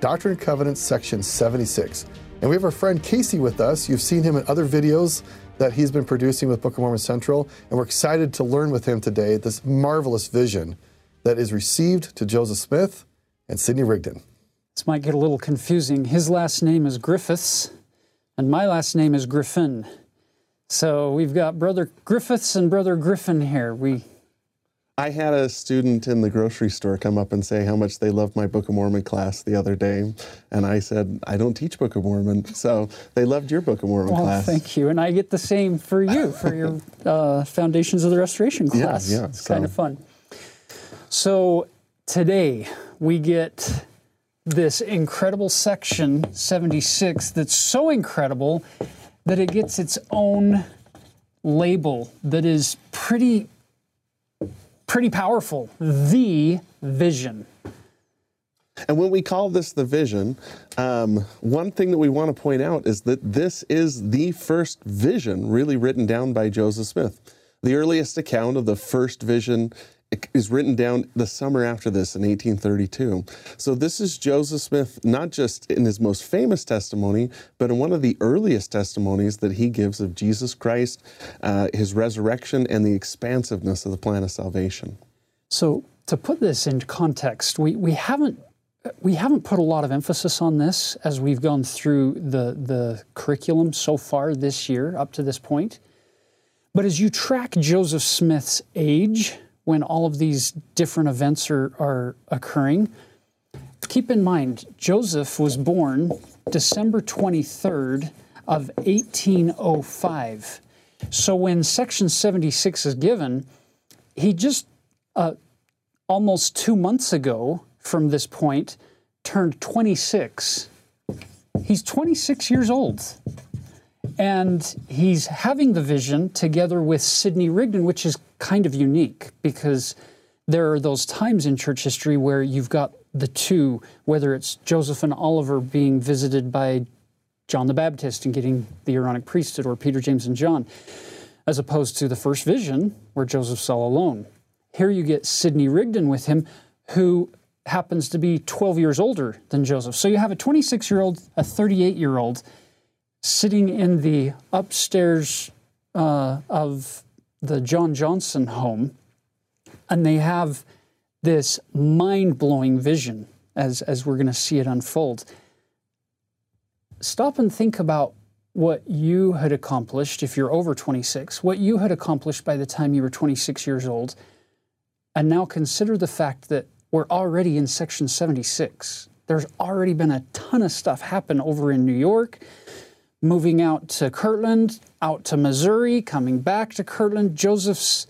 Doctrine and Covenants, section 76. And we have our friend Casey with us. You've seen him in other videos that he's been producing with Book of Mormon Central, and we're excited to learn with him today this marvelous vision that is received to Joseph Smith and Sidney Rigdon. This might get a little confusing. His last name is Griffiths, and my last name is Griffin. So we've got Brother Griffiths and Brother Griffin here. We I had a student in the grocery store come up and say how much they loved my Book of Mormon class the other day. And I said, I don't teach Book of Mormon. So they loved your Book of Mormon well, class. Thank you. And I get the same for you, for your uh, Foundations of the Restoration class. Yeah, yeah. It's so. kind of fun. So today we get this incredible section 76 that's so incredible that it gets its own label that is pretty pretty powerful. The vision. And when we call this the vision, um, one thing that we want to point out is that this is the first vision really written down by Joseph Smith. The earliest account of the first vision is written down the summer after this in 1832. So this is Joseph Smith, not just in his most famous testimony, but in one of the earliest testimonies that he gives of Jesus Christ, uh, his resurrection, and the expansiveness of the plan of salvation. So to put this into context, we, we haven't we haven't put a lot of emphasis on this as we've gone through the, the curriculum so far this year up to this point. But as you track Joseph Smith's age, when all of these different events are, are occurring. Keep in mind, Joseph was born December 23rd of 1805. So when Section 76 is given, he just uh, almost two months ago from this point turned 26. He's 26 years old. And he's having the vision together with Sidney Rigdon, which is kind of unique because there are those times in church history where you've got the two, whether it's Joseph and Oliver being visited by John the Baptist and getting the Aaronic priesthood, or Peter, James, and John, as opposed to the first vision where Joseph's all alone. Here you get Sidney Rigdon with him, who happens to be 12 years older than Joseph. So you have a 26 year old, a 38 year old sitting in the upstairs uh, of the John Johnson home, and they have this mind blowing vision as, as we're going to see it unfold. Stop and think about what you had accomplished if you're over 26, what you had accomplished by the time you were 26 years old, and now consider the fact that we're already in section 76. There's already been a ton of stuff happen over in New York moving out to Kirtland, out to Missouri, coming back to Kirtland. Joseph's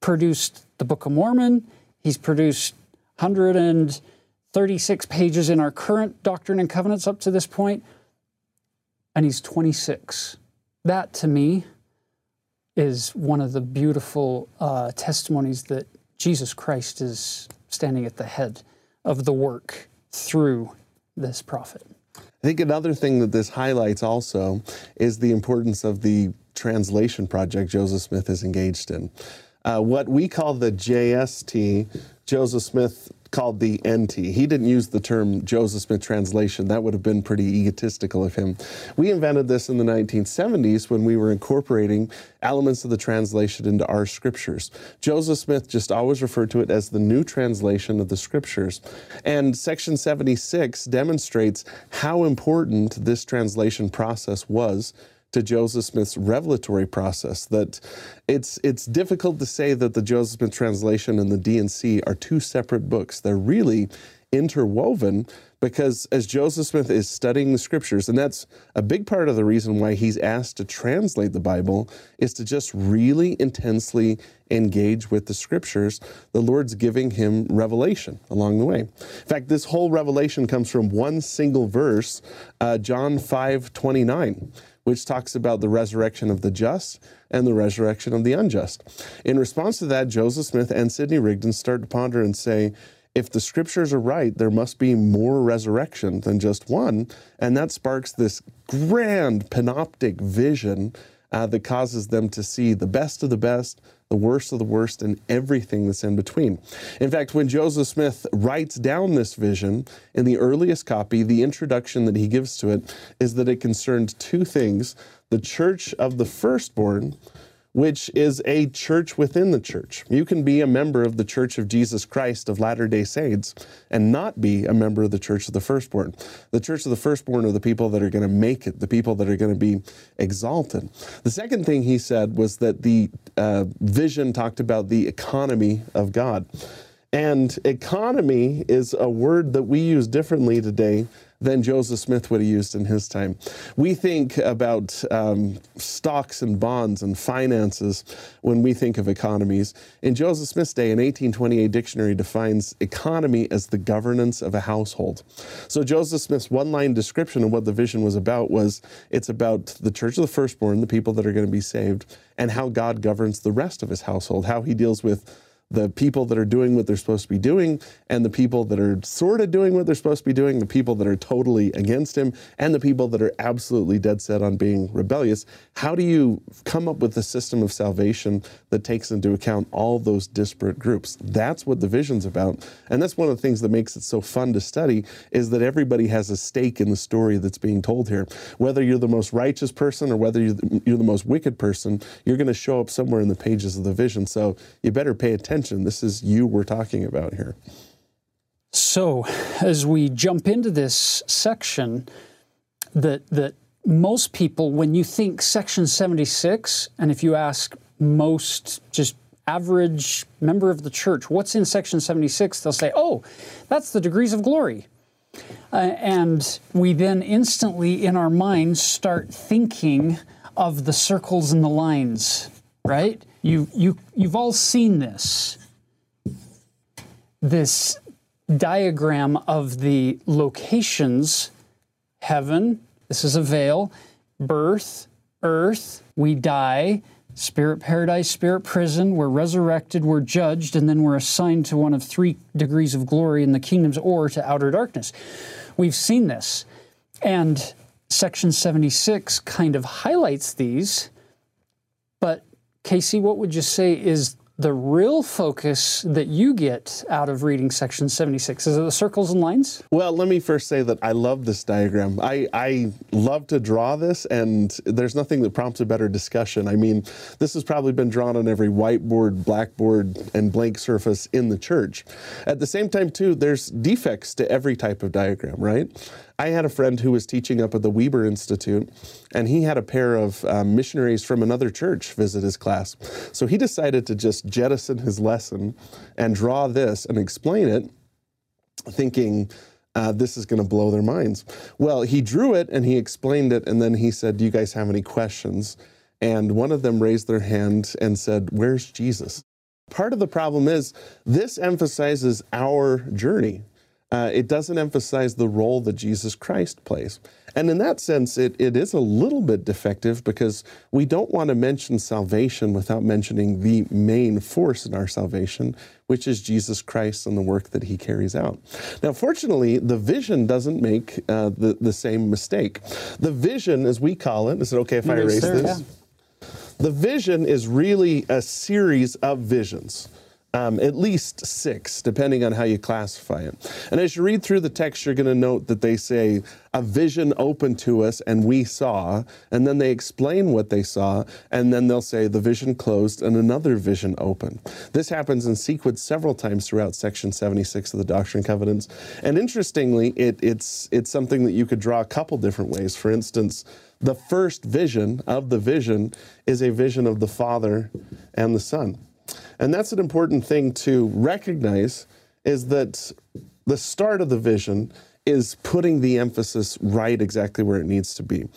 produced the Book of Mormon. He's produced 136 pages in our current Doctrine and Covenants up to this point, and he's 26. That to me is one of the beautiful uh, testimonies that Jesus Christ is standing at the head of the work through this prophet. I think another thing that this highlights also is the importance of the translation project Joseph Smith is engaged in. Uh, what we call the JST, Joseph Smith called the NT. He didn't use the term Joseph Smith translation. That would have been pretty egotistical of him. We invented this in the 1970s when we were incorporating elements of the translation into our scriptures. Joseph Smith just always referred to it as the new translation of the scriptures. And section 76 demonstrates how important this translation process was to Joseph Smith's revelatory process. That it's it's difficult to say that the Joseph Smith translation and the D&C are two separate books. They're really interwoven because as Joseph Smith is studying the scriptures, and that's a big part of the reason why he's asked to translate the Bible, is to just really intensely engage with the scriptures. The Lord's giving him revelation along the way. In fact, this whole revelation comes from one single verse, uh, John 5 29 which talks about the resurrection of the just and the resurrection of the unjust. In response to that, Joseph Smith and Sidney Rigdon start to ponder and say, if the scriptures are right, there must be more resurrection than just one. And that sparks this grand panoptic vision uh, that causes them to see the best of the best, the worst of the worst, and everything that's in between. In fact, when Joseph Smith writes down this vision in the earliest copy, the introduction that he gives to it is that it concerned two things the church of the firstborn which is a church within the church. You can be a member of the Church of Jesus Christ of Latter day Saints and not be a member of the Church of the Firstborn. The Church of the Firstborn are the people that are going to make it, the people that are going to be exalted. The second thing he said was that the uh, vision talked about the economy of God. And economy is a word that we use differently today than Joseph Smith would have used in his time. We think about um, stocks and bonds and finances when we think of economies. In Joseph Smith's day, an 1828 dictionary defines economy as the governance of a household. So Joseph Smith's one line description of what the vision was about was it's about the church of the firstborn, the people that are going to be saved, and how God governs the rest of his household, how he deals with the people that are doing what they're supposed to be doing, and the people that are sort of doing what they're supposed to be doing, the people that are totally against him, and the people that are absolutely dead set on being rebellious. How do you come up with a system of salvation that takes into account all those disparate groups? That's what the vision's about. And that's one of the things that makes it so fun to study is that everybody has a stake in the story that's being told here. Whether you're the most righteous person or whether you're the, you're the most wicked person, you're going to show up somewhere in the pages of the vision. So you better pay attention attention. This is you we're talking about here. So, as we jump into this section, that that most people, when you think section 76, and if you ask most just average member of the church, what's in section 76, they'll say, oh, that's the degrees of glory. Uh, and we then instantly in our minds start thinking of the circles and the lines, right? You, you, you've all seen this. This diagram of the locations heaven, this is a veil, birth, earth, we die, spirit paradise, spirit prison, we're resurrected, we're judged, and then we're assigned to one of three degrees of glory in the kingdoms or to outer darkness. We've seen this. And section 76 kind of highlights these, but Casey, what would you say is the real focus that you get out of reading section 76? Is it the circles and lines? Well, let me first say that I love this diagram. I, I love to draw this, and there's nothing that prompts a better discussion. I mean, this has probably been drawn on every whiteboard, blackboard, and blank surface in the church. At the same time, too, there's defects to every type of diagram, right? I had a friend who was teaching up at the Weber Institute, and he had a pair of um, missionaries from another church visit his class. So he decided to just jettison his lesson and draw this and explain it, thinking, uh, this is going to blow their minds. Well, he drew it and he explained it, and then he said, Do you guys have any questions? And one of them raised their hand and said, Where's Jesus? Part of the problem is this emphasizes our journey. Uh, it doesn't emphasize the role that Jesus Christ plays. And in that sense, it, it is a little bit defective because we don't want to mention salvation without mentioning the main force in our salvation, which is Jesus Christ and the work that he carries out. Now, fortunately, the vision doesn't make uh, the, the same mistake. The vision, as we call it, is it okay if I erase this? Yeah. The vision is really a series of visions um, at least six, depending on how you classify it. And as you read through the text, you're going to note that they say, a vision opened to us and we saw, and then they explain what they saw, and then they'll say, the vision closed and another vision opened. This happens in sequence several times throughout section 76 of the Doctrine and Covenants. And interestingly, it, it's, it's something that you could draw a couple different ways. For instance, the first vision of the vision is a vision of the Father and the Son. And that's an important thing to recognize is that the start of the vision is putting the emphasis right exactly where it needs to be.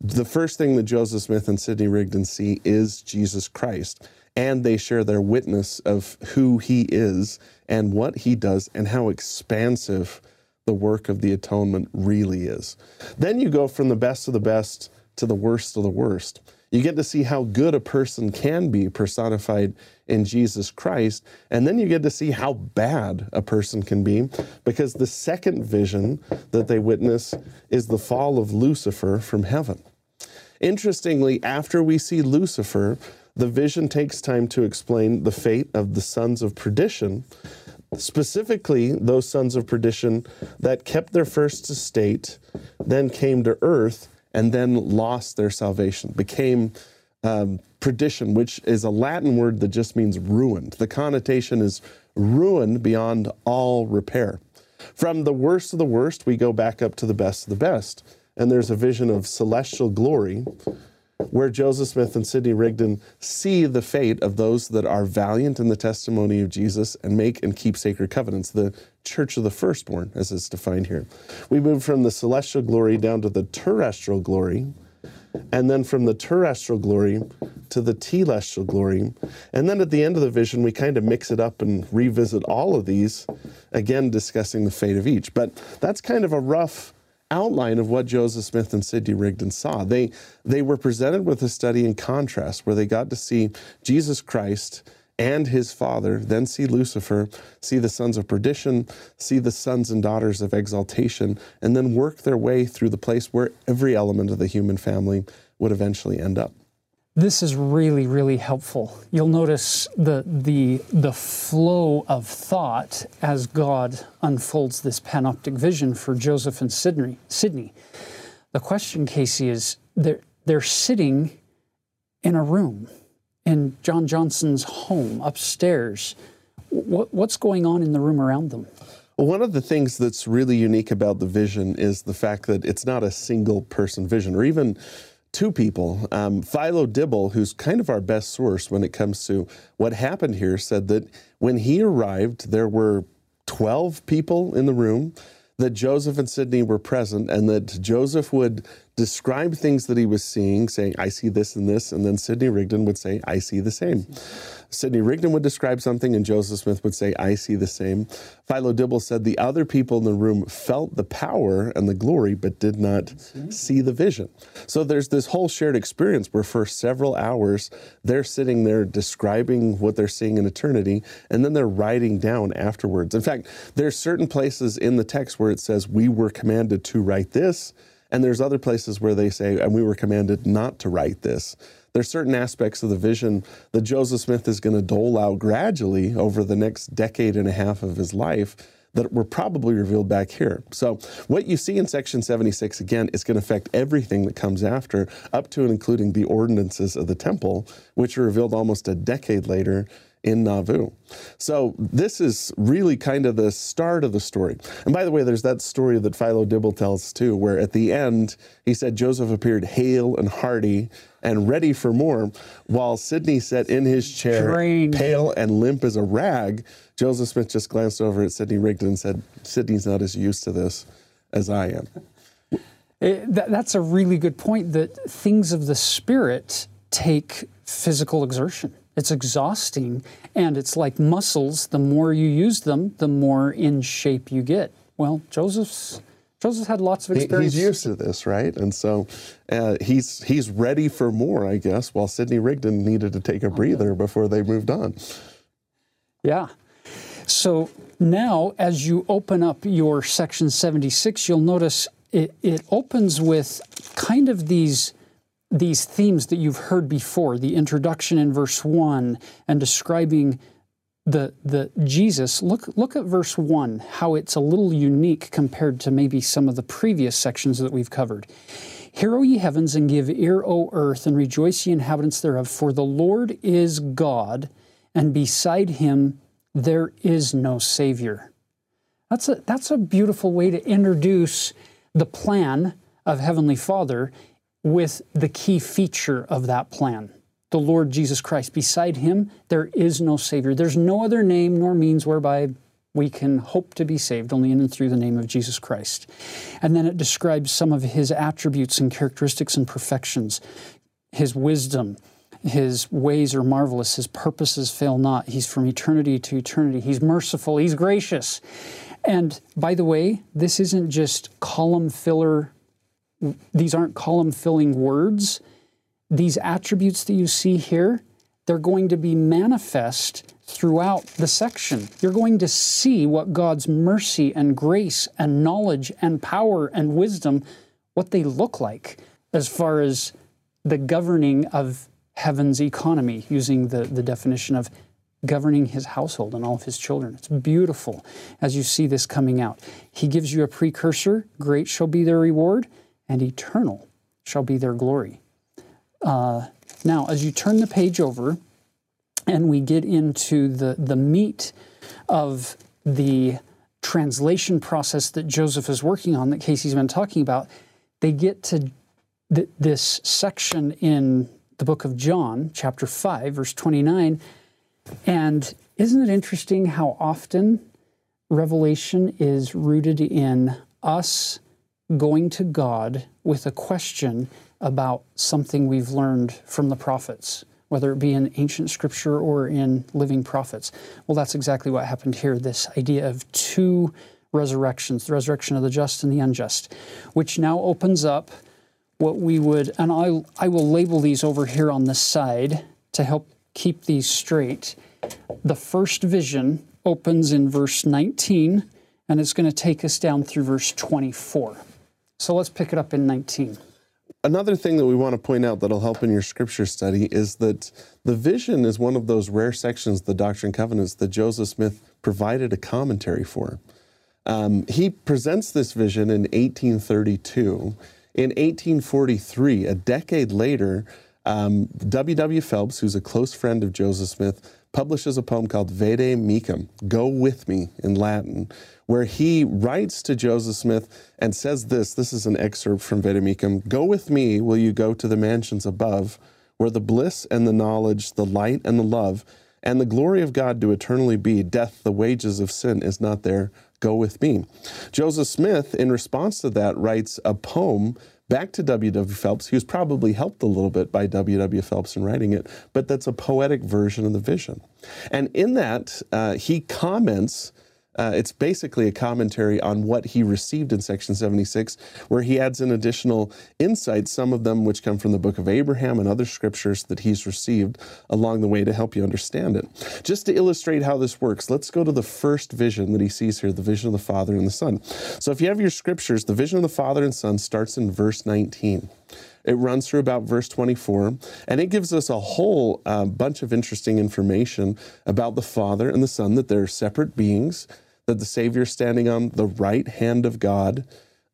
The first thing that Joseph Smith and Sidney Rigdon see is Jesus Christ, and they share their witness of who he is and what he does and how expansive the work of the atonement really is. Then you go from the best of the best to the worst of the worst. You get to see how good a person can be personified in Jesus Christ. And then you get to see how bad a person can be because the second vision that they witness is the fall of Lucifer from heaven. Interestingly, after we see Lucifer, the vision takes time to explain the fate of the sons of perdition, specifically those sons of perdition that kept their first estate, then came to earth and then lost their salvation, became um, perdition, which is a Latin word that just means ruined. The connotation is ruined beyond all repair. From the worst of the worst, we go back up to the best of the best. And there's a vision of celestial glory where Joseph Smith and Sidney Rigdon see the fate of those that are valiant in the testimony of Jesus and make and keep sacred covenants, the church of the firstborn, as it's defined here. We move from the celestial glory down to the terrestrial glory, and then from the terrestrial glory to the telestial glory. And then at the end of the vision, we kind of mix it up and revisit all of these, again discussing the fate of each. But that's kind of a rough outline of what Joseph Smith and Sidney Rigdon saw. They, they were presented with a study in contrast where they got to see Jesus Christ and his father, then see Lucifer, see the sons of perdition, see the sons and daughters of exaltation, and then work their way through the place where every element of the human family would eventually end up. This is really, really helpful. You'll notice the, the, the flow of thought as God unfolds this panoptic vision for Joseph and Sidney. Sidney. The question, Casey, is they're, they're sitting in a room in John Johnson's home upstairs. What, what's going on in the room around them? One of the things that's really unique about the vision is the fact that it's not a single person vision, or even two people. Um, Philo Dibble, who's kind of our best source when it comes to what happened here, said that when he arrived, there were 12 people in the room, that Joseph and Sidney were present, and that Joseph would describe things that he was seeing, saying, I see this and this, and then Sidney Rigdon would say, I see the same. Sidney Rigdon would describe something, and Joseph Smith would say, I see the same. Philo Dibble said the other people in the room felt the power and the glory, but did not see the vision. So there's this whole shared experience where for several hours they're sitting there describing what they're seeing in eternity, and then they're writing down afterwards. In fact, there's certain places in the text where it says, We were commanded to write this. And there's other places where they say, and we were commanded not to write this there's certain aspects of the vision that Joseph Smith is going to dole out gradually over the next decade and a half of his life that were probably revealed back here. So, what you see in section 76 again is going to affect everything that comes after, up to and including the ordinances of the temple, which are revealed almost a decade later in Nauvoo. So this is really kind of the start of the story. And by the way, there's that story that Philo Dibble tells too, where at the end he said Joseph appeared hale and hearty and ready for more, while Sidney sat in his chair, Drained. pale and limp as a rag. Joseph Smith just glanced over at Sidney Rigdon and said, Sidney's not as used to this as I am. It, eh, that, that's a really good point that things of the spirit take physical exertion. It's exhausting, and it's like muscles. The more you use them, the more in shape you get. Well, Joseph's Joseph had lots of experience. He's used to this, right? And so uh, he's he's ready for more, I guess. While Sidney Rigdon needed to take a breather before they moved on. Yeah. So now, as you open up your section 76, you'll notice it, it opens with kind of these these themes that you've heard before the introduction in verse 1 and describing the, the Jesus, look, look at verse 1, how it's a little unique compared to maybe some of the previous sections that we've covered. Hear, O ye heavens, and give ear, O earth, and rejoice, ye inhabitants thereof, for the Lord is God, and beside him there is no Savior. That's a, that's a beautiful way to introduce the plan of Heavenly Father with the key feature of that plan the Lord Jesus Christ. Beside him, there is no Savior. There's no other name nor means whereby we can hope to be saved only in and through the name of Jesus Christ. And then it describes some of his attributes and characteristics and perfections his wisdom, his ways are marvelous, his purposes fail not. He's from eternity to eternity. He's merciful, he's gracious. And by the way, this isn't just column filler, these aren't column filling words. These attributes that you see here, they're going to be manifest throughout the section. You're going to see what God's mercy and grace and knowledge and power and wisdom, what they look like as far as the governing of heaven's economy, using the, the definition of governing his household and all of his children. It's beautiful as you see this coming out. He gives you a precursor great shall be their reward, and eternal shall be their glory. Uh, now, as you turn the page over and we get into the, the meat of the translation process that Joseph is working on, that Casey's been talking about, they get to th- this section in the book of John, chapter 5, verse 29. And isn't it interesting how often Revelation is rooted in us going to God with a question about something we've learned from the prophets, whether it be in ancient scripture or in living prophets? Well, that's exactly what happened here this idea of two resurrections the resurrection of the just and the unjust, which now opens up what we would, and I, I will label these over here on the side to help keep these straight. The first vision opens in verse 19, and it's going to take us down through verse 24. So let's pick it up in 19. Another thing that we want to point out that'll help in your scripture study is that the vision is one of those rare sections of the Doctrine and Covenants that Joseph Smith provided a commentary for. Um, he presents this vision in 1832 in 1843, a decade later, um, W. W. Phelps, who's a close friend of Joseph Smith, publishes a poem called Vade Mecum, Go With Me in Latin, where he writes to Joseph Smith and says this this is an excerpt from Vade Go with me, will you go to the mansions above, where the bliss and the knowledge, the light and the love, and the glory of God do eternally be. Death, the wages of sin, is not there go with me. Joseph Smith, in response to that, writes a poem back to W.W. W. Phelps. He was probably helped a little bit by W.W. W. Phelps in writing it, but that's a poetic version of the vision. And in that, uh, he comments uh, it's basically a commentary on what he received in section 76, where he adds in additional insights, some of them which come from the book of Abraham and other scriptures that he's received along the way to help you understand it. Just to illustrate how this works, let's go to the first vision that he sees here the vision of the Father and the Son. So if you have your scriptures, the vision of the Father and Son starts in verse 19. It runs through about verse 24, and it gives us a whole uh, bunch of interesting information about the Father and the Son, that they're separate beings, that the Savior is standing on the right hand of God,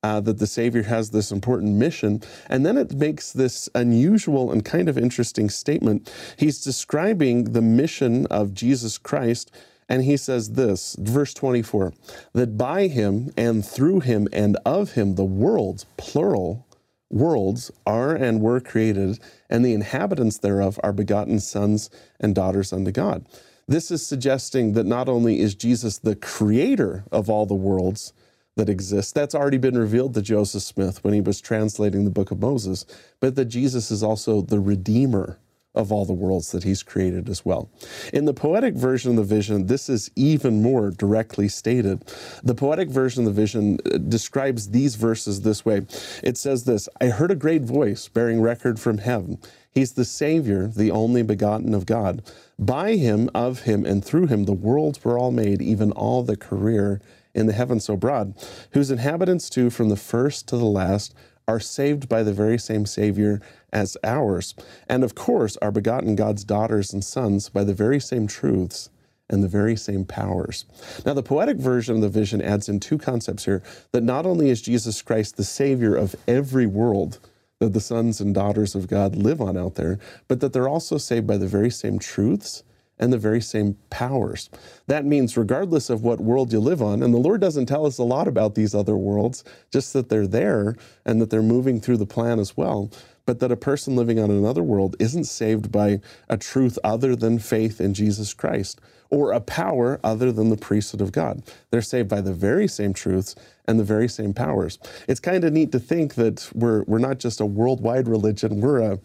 uh, that the Savior has this important mission. And then it makes this unusual and kind of interesting statement. He's describing the mission of Jesus Christ. And he says this, verse 24, that by him and through him and of him the worlds, plural, worlds are and were created, and the inhabitants thereof are begotten sons and daughters unto God. This is suggesting that not only is Jesus the creator of all the worlds that exist, that's already been revealed to Joseph Smith when he was translating the book of Moses, but that Jesus is also the redeemer of all the worlds that he's created as well. In the poetic version of the vision, this is even more directly stated. The poetic version of the vision uh, describes these verses this way It says this I heard a great voice bearing record from heaven. He's the Savior, the only begotten of God. By him, of him, and through him, the worlds were all made, even all the career in the heaven so broad, whose inhabitants too, from the first to the last, are saved by the very same Savior as ours, and of course are begotten God's daughters and sons by the very same truths and the very same powers. Now, the poetic version of the vision adds in two concepts here that not only is Jesus Christ the Savior of every world that the sons and daughters of God live on out there, but that they're also saved by the very same truths and the very same powers. That means, regardless of what world you live on, and the Lord doesn't tell us a lot about these other worlds, just that they're there and that they're moving through the plan as well, but that a person living on another world isn't saved by a truth other than faith in Jesus Christ or a power other than the priesthood of God. They're saved by the very same truths and the very same powers. It's kind of neat to think that we're, we're not just a worldwide religion, we're a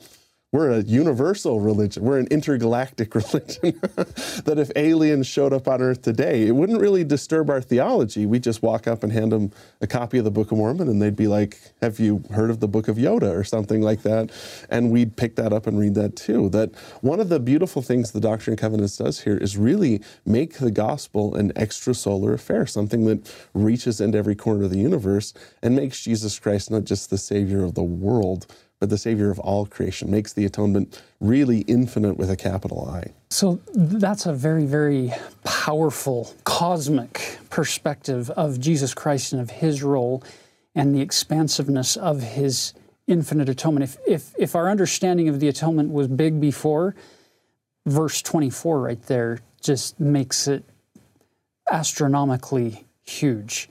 we're a universal religion. We're an intergalactic religion. that if aliens showed up on Earth today, it wouldn't really disturb our theology. We just walk up and hand them a copy of the Book of Mormon, and they'd be like, "Have you heard of the Book of Yoda?" or something like that, and we'd pick that up and read that too. That one of the beautiful things the Doctrine and Covenants does here is really make the gospel an extrasolar affair, something that reaches into every corner of the universe and makes Jesus Christ not just the Savior of the world but the Savior of all creation, makes the atonement really infinite with a capital I. So that's a very, very powerful cosmic perspective of Jesus Christ and of his role and the expansiveness of his infinite atonement. If, if, if our understanding of the atonement was big before, verse 24 right there just makes it astronomically huge.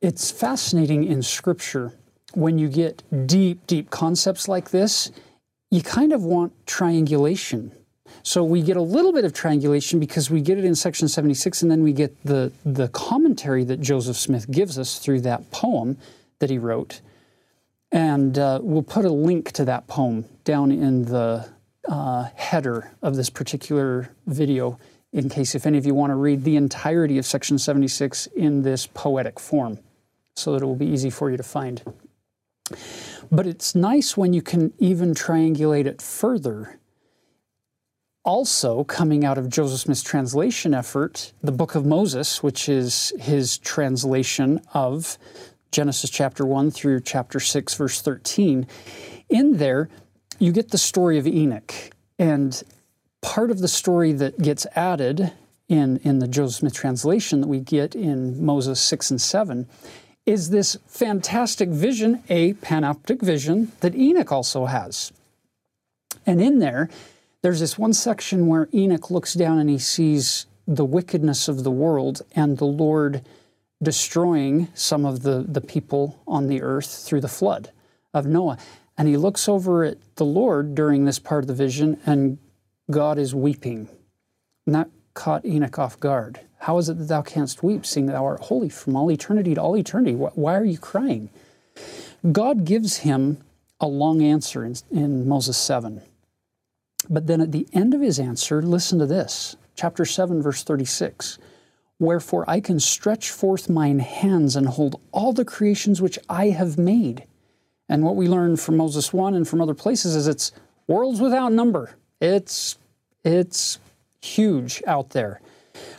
It's fascinating in Scripture when you get deep, deep concepts like this, you kind of want triangulation. So we get a little bit of triangulation because we get it in section 76, and then we get the, the commentary that Joseph Smith gives us through that poem that he wrote. And uh, we'll put a link to that poem down in the uh, header of this particular video in case if any of you want to read the entirety of section 76 in this poetic form so that it will be easy for you to find. But it's nice when you can even triangulate it further. Also, coming out of Joseph Smith's translation effort, the Book of Moses, which is his translation of Genesis chapter 1 through chapter 6, verse 13, in there you get the story of Enoch. And part of the story that gets added in, in the Joseph Smith translation that we get in Moses 6 and 7 is this fantastic vision, a panoptic vision that Enoch also has. And in there, there's this one section where Enoch looks down and he sees the wickedness of the world and the Lord destroying some of the, the people on the earth through the flood of Noah. And he looks over at the Lord during this part of the vision, and God is weeping. And that caught Enoch off guard. How is it that thou canst weep, seeing thou art holy from all eternity to all eternity? Why are you crying? God gives him a long answer in, in Moses 7. But then at the end of his answer, listen to this chapter 7, verse 36. Wherefore I can stretch forth mine hands and hold all the creations which I have made. And what we learn from Moses 1 and from other places is it's worlds without number. It's, it's huge out there.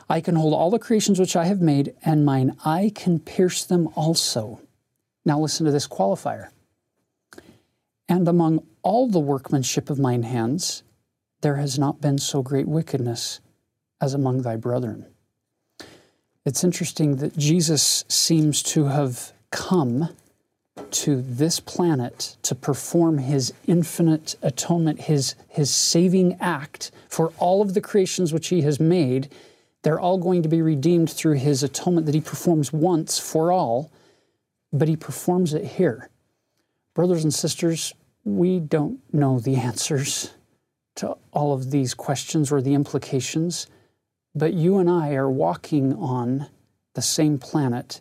I can hold all the creations which I have made, and mine eye can pierce them also. Now listen to this qualifier. And among all the workmanship of mine hands, there has not been so great wickedness as among thy brethren. It's interesting that Jesus seems to have come to this planet to perform his infinite atonement, his, his saving act for all of the creations which he has made they're all going to be redeemed through his atonement that he performs once for all, but he performs it here. Brothers and sisters, we don't know the answers to all of these questions or the implications, but you and I are walking on the same planet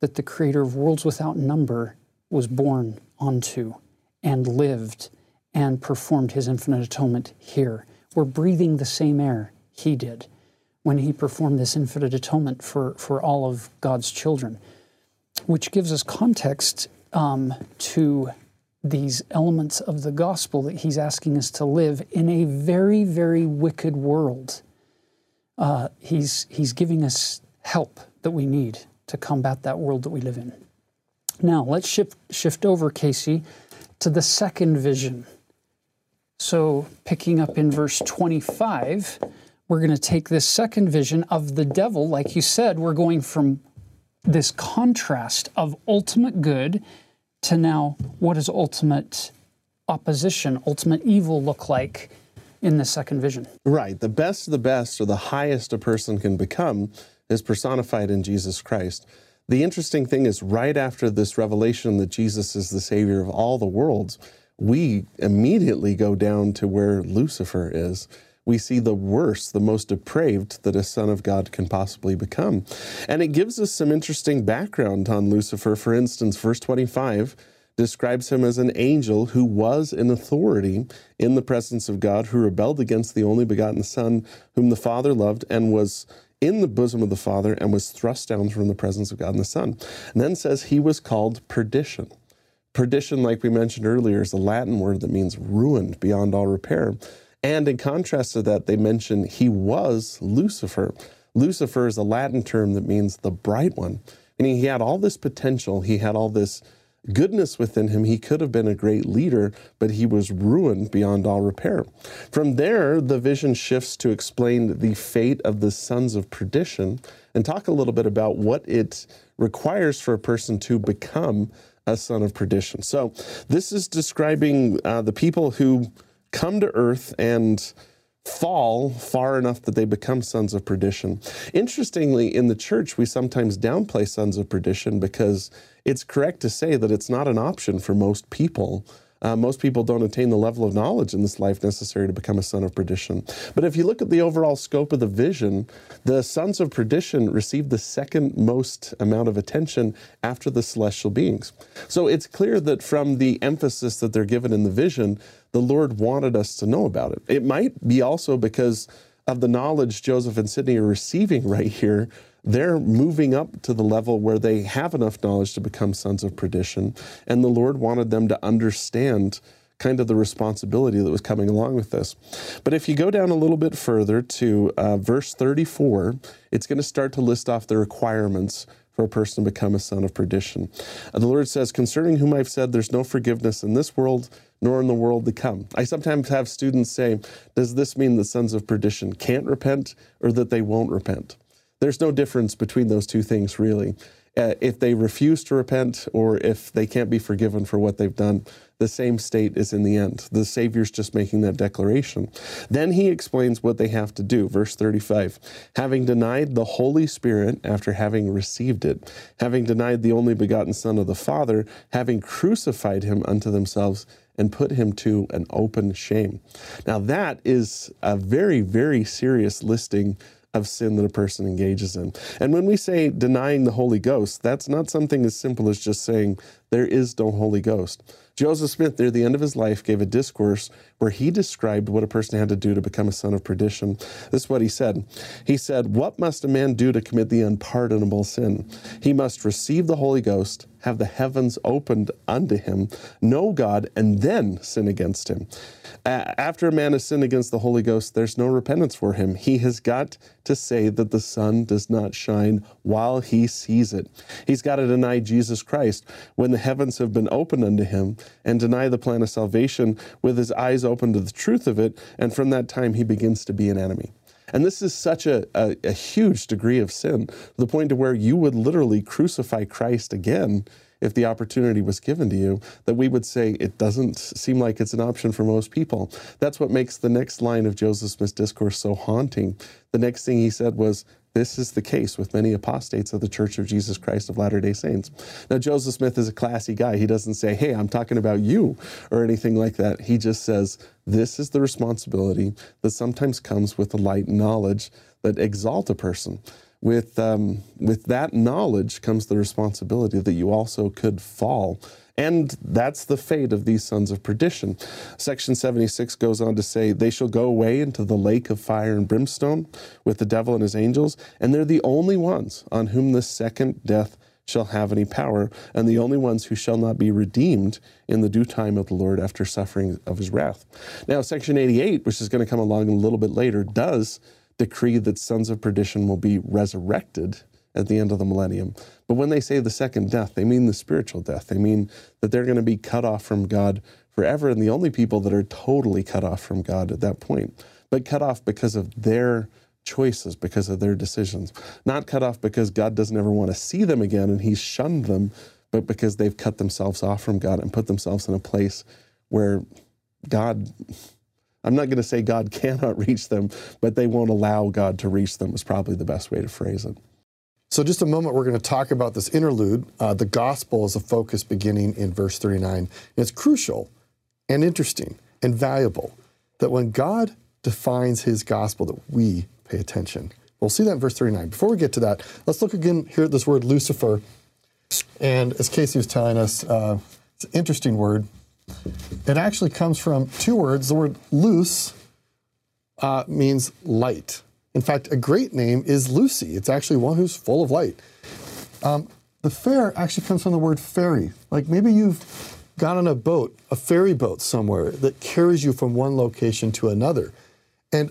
that the creator of worlds without number was born onto and lived and performed his infinite atonement here. We're breathing the same air he did when he performed this infinite atonement for, for all of God's children, which gives us context um, to these elements of the gospel that he's asking us to live in a very, very wicked world. Uh, he's, he's giving us help that we need to combat that world that we live in. Now, let's shift, shift over, Casey, to the second vision. So, picking up in verse 25, we're going to take this second vision of the devil, like you said, we're going from this contrast of ultimate good to now what does ultimate opposition, ultimate evil look like? in the second vision. Right. The best of the best, or the highest a person can become, is personified in Jesus Christ. The interesting thing is, right after this revelation that Jesus is the Savior of all the worlds, we immediately go down to where Lucifer is. We see the worst, the most depraved that a son of God can possibly become. And it gives us some interesting background on Lucifer. For instance, verse 25 describes him as an angel who was in authority in the presence of God, who rebelled against the only begotten Son, whom the Father loved, and was in the bosom of the Father, and was thrust down from the presence of God and the Son. And then says he was called perdition. Perdition, like we mentioned earlier, is a Latin word that means ruined beyond all repair. And in contrast to that, they mention he was Lucifer. Lucifer is a Latin term that means the bright one. Meaning he had all this potential, he had all this goodness within him. He could have been a great leader, but he was ruined beyond all repair. From there, the vision shifts to explain the fate of the sons of perdition and talk a little bit about what it requires for a person to become a son of perdition. So, this is describing uh, the people who come to earth and fall far enough that they become sons of perdition. Interestingly, in the church, we sometimes downplay sons of perdition because it's correct to say that it's not an option for most people uh, most people don't attain the level of knowledge in this life necessary to become a son of perdition. But if you look at the overall scope of the vision, the sons of perdition receive the second most amount of attention after the celestial beings. So it's clear that from the emphasis that they're given in the vision, the Lord wanted us to know about it. It might be also because of the knowledge Joseph and Sidney are receiving right here they're moving up to the level where they have enough knowledge to become sons of perdition. And the Lord wanted them to understand kind of the responsibility that was coming along with this. But if you go down a little bit further to uh, verse 34, it's going to start to list off the requirements for a person to become a son of perdition. Uh, the Lord says, Concerning whom I've said, there's no forgiveness in this world nor in the world to come. I sometimes have students say, Does this mean the sons of perdition can't repent or that they won't repent? There's no difference between those two things, really. Uh, if they refuse to repent or if they can't be forgiven for what they've done, the same state is in the end. The Savior's just making that declaration. Then he explains what they have to do. Verse 35 Having denied the Holy Spirit after having received it, having denied the only begotten Son of the Father, having crucified him unto themselves, and put him to an open shame. Now, that is a very, very serious listing of sin that a person engages in. And when we say denying the Holy Ghost, that's not something as simple as just saying there is no Holy Ghost. Joseph Smith, near the end of his life, gave a discourse where he described what a person had to do to become a son of perdition. This is what he said. He said, What must a man do to commit the unpardonable sin? He must receive the Holy Ghost, have the heavens opened unto him, know God, and then sin against him. After a man has sinned against the Holy Ghost, there's no repentance for him. He has got to say that the sun does not shine while he sees it. He's got to deny Jesus Christ when the heavens have been opened unto him and deny the plan of salvation with his eyes open to the truth of it. And from that time, he begins to be an enemy. And this is such a, a, a huge degree of sin the point to where you would literally crucify Christ again if the opportunity was given to you, that we would say it doesn't seem like it's an option for most people. That's what makes the next line of Joseph Smith's discourse so haunting. The next thing he said was, this is the case with many apostates of the Church of Jesus Christ of Latter day Saints. Now, Joseph Smith is a classy guy. He doesn't say, hey, I'm talking about you or anything like that. He just says, this is the responsibility that sometimes comes with the light knowledge that exalt a person with, um, with that knowledge comes the responsibility that you also could fall. And that's the fate of these sons of perdition. Section 76 goes on to say, They shall go away into the lake of fire and brimstone with the devil and his angels, and they're the only ones on whom the second death shall have any power, and the only ones who shall not be redeemed in the due time of the Lord after suffering of his wrath. Now, section 88, which is going to come along a little bit later, does decree that sons of perdition will be resurrected at the end of the millennium. But when they say the second death, they mean the spiritual death. They mean that they're going to be cut off from God forever, and the only people that are totally cut off from God at that point, but cut off because of their choices, because of their decisions. Not cut off because God doesn't ever want to see them again and He's shunned them, but because they've cut themselves off from God and put themselves in a place where God I'm not going to say God cannot reach them, but they won't allow God to reach them, is probably the best way to phrase it. So, just a moment, we're going to talk about this interlude. Uh, the gospel is a focus beginning in verse 39. And it's crucial and interesting and valuable that when God defines his gospel, that we pay attention. We'll see that in verse 39. Before we get to that, let's look again here at this word Lucifer. And as Casey was telling us, uh, it's an interesting word. It actually comes from two words. The word loose uh, means light. In fact, a great name is Lucy. It's actually one who's full of light. Um, the fair actually comes from the word ferry. Like maybe you've got on a boat, a ferry boat somewhere that carries you from one location to another. And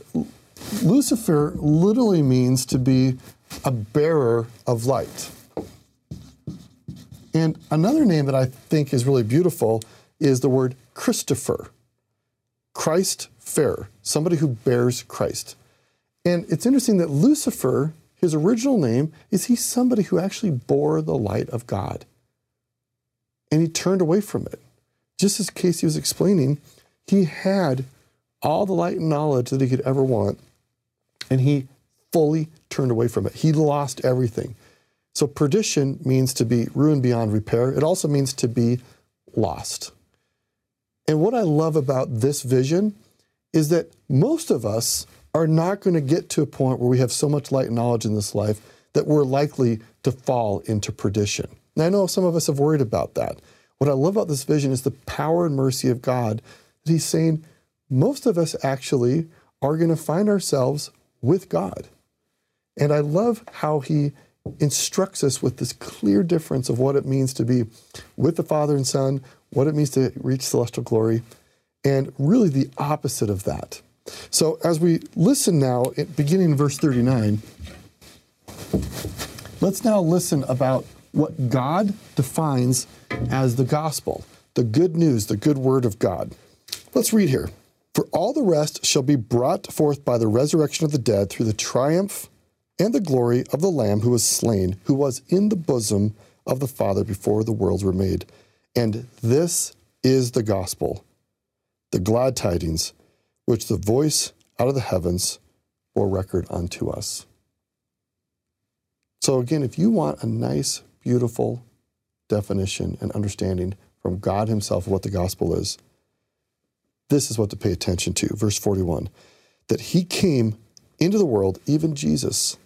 Lucifer literally means to be a bearer of light. And another name that I think is really beautiful is the word Christopher. Christ fair, somebody who bears Christ. And it's interesting that Lucifer, his original name, is he somebody who actually bore the light of God. And he turned away from it. Just as Casey was explaining, he had all the light and knowledge that he could ever want, and he fully turned away from it. He lost everything. So perdition means to be ruined beyond repair. It also means to be lost. And what I love about this vision is that most of us are not going to get to a point where we have so much light and knowledge in this life that we're likely to fall into perdition. And I know some of us have worried about that. What I love about this vision is the power and mercy of God that He's saying most of us actually are going to find ourselves with God. And I love how He instructs us with this clear difference of what it means to be with the Father and Son, what it means to reach celestial glory, and really the opposite of that. So as we listen now, beginning in verse 39, let's now listen about what God defines as the gospel, the good news, the good word of God. Let's read here. For all the rest shall be brought forth by the resurrection of the dead through the triumph and the glory of the Lamb who was slain, who was in the bosom of the Father before the worlds were made. And this is the gospel, the glad tidings, which the voice out of the heavens bore record unto us. So, again, if you want a nice, beautiful definition and understanding from God Himself of what the gospel is, this is what to pay attention to. Verse 41 that He came into the world, even Jesus,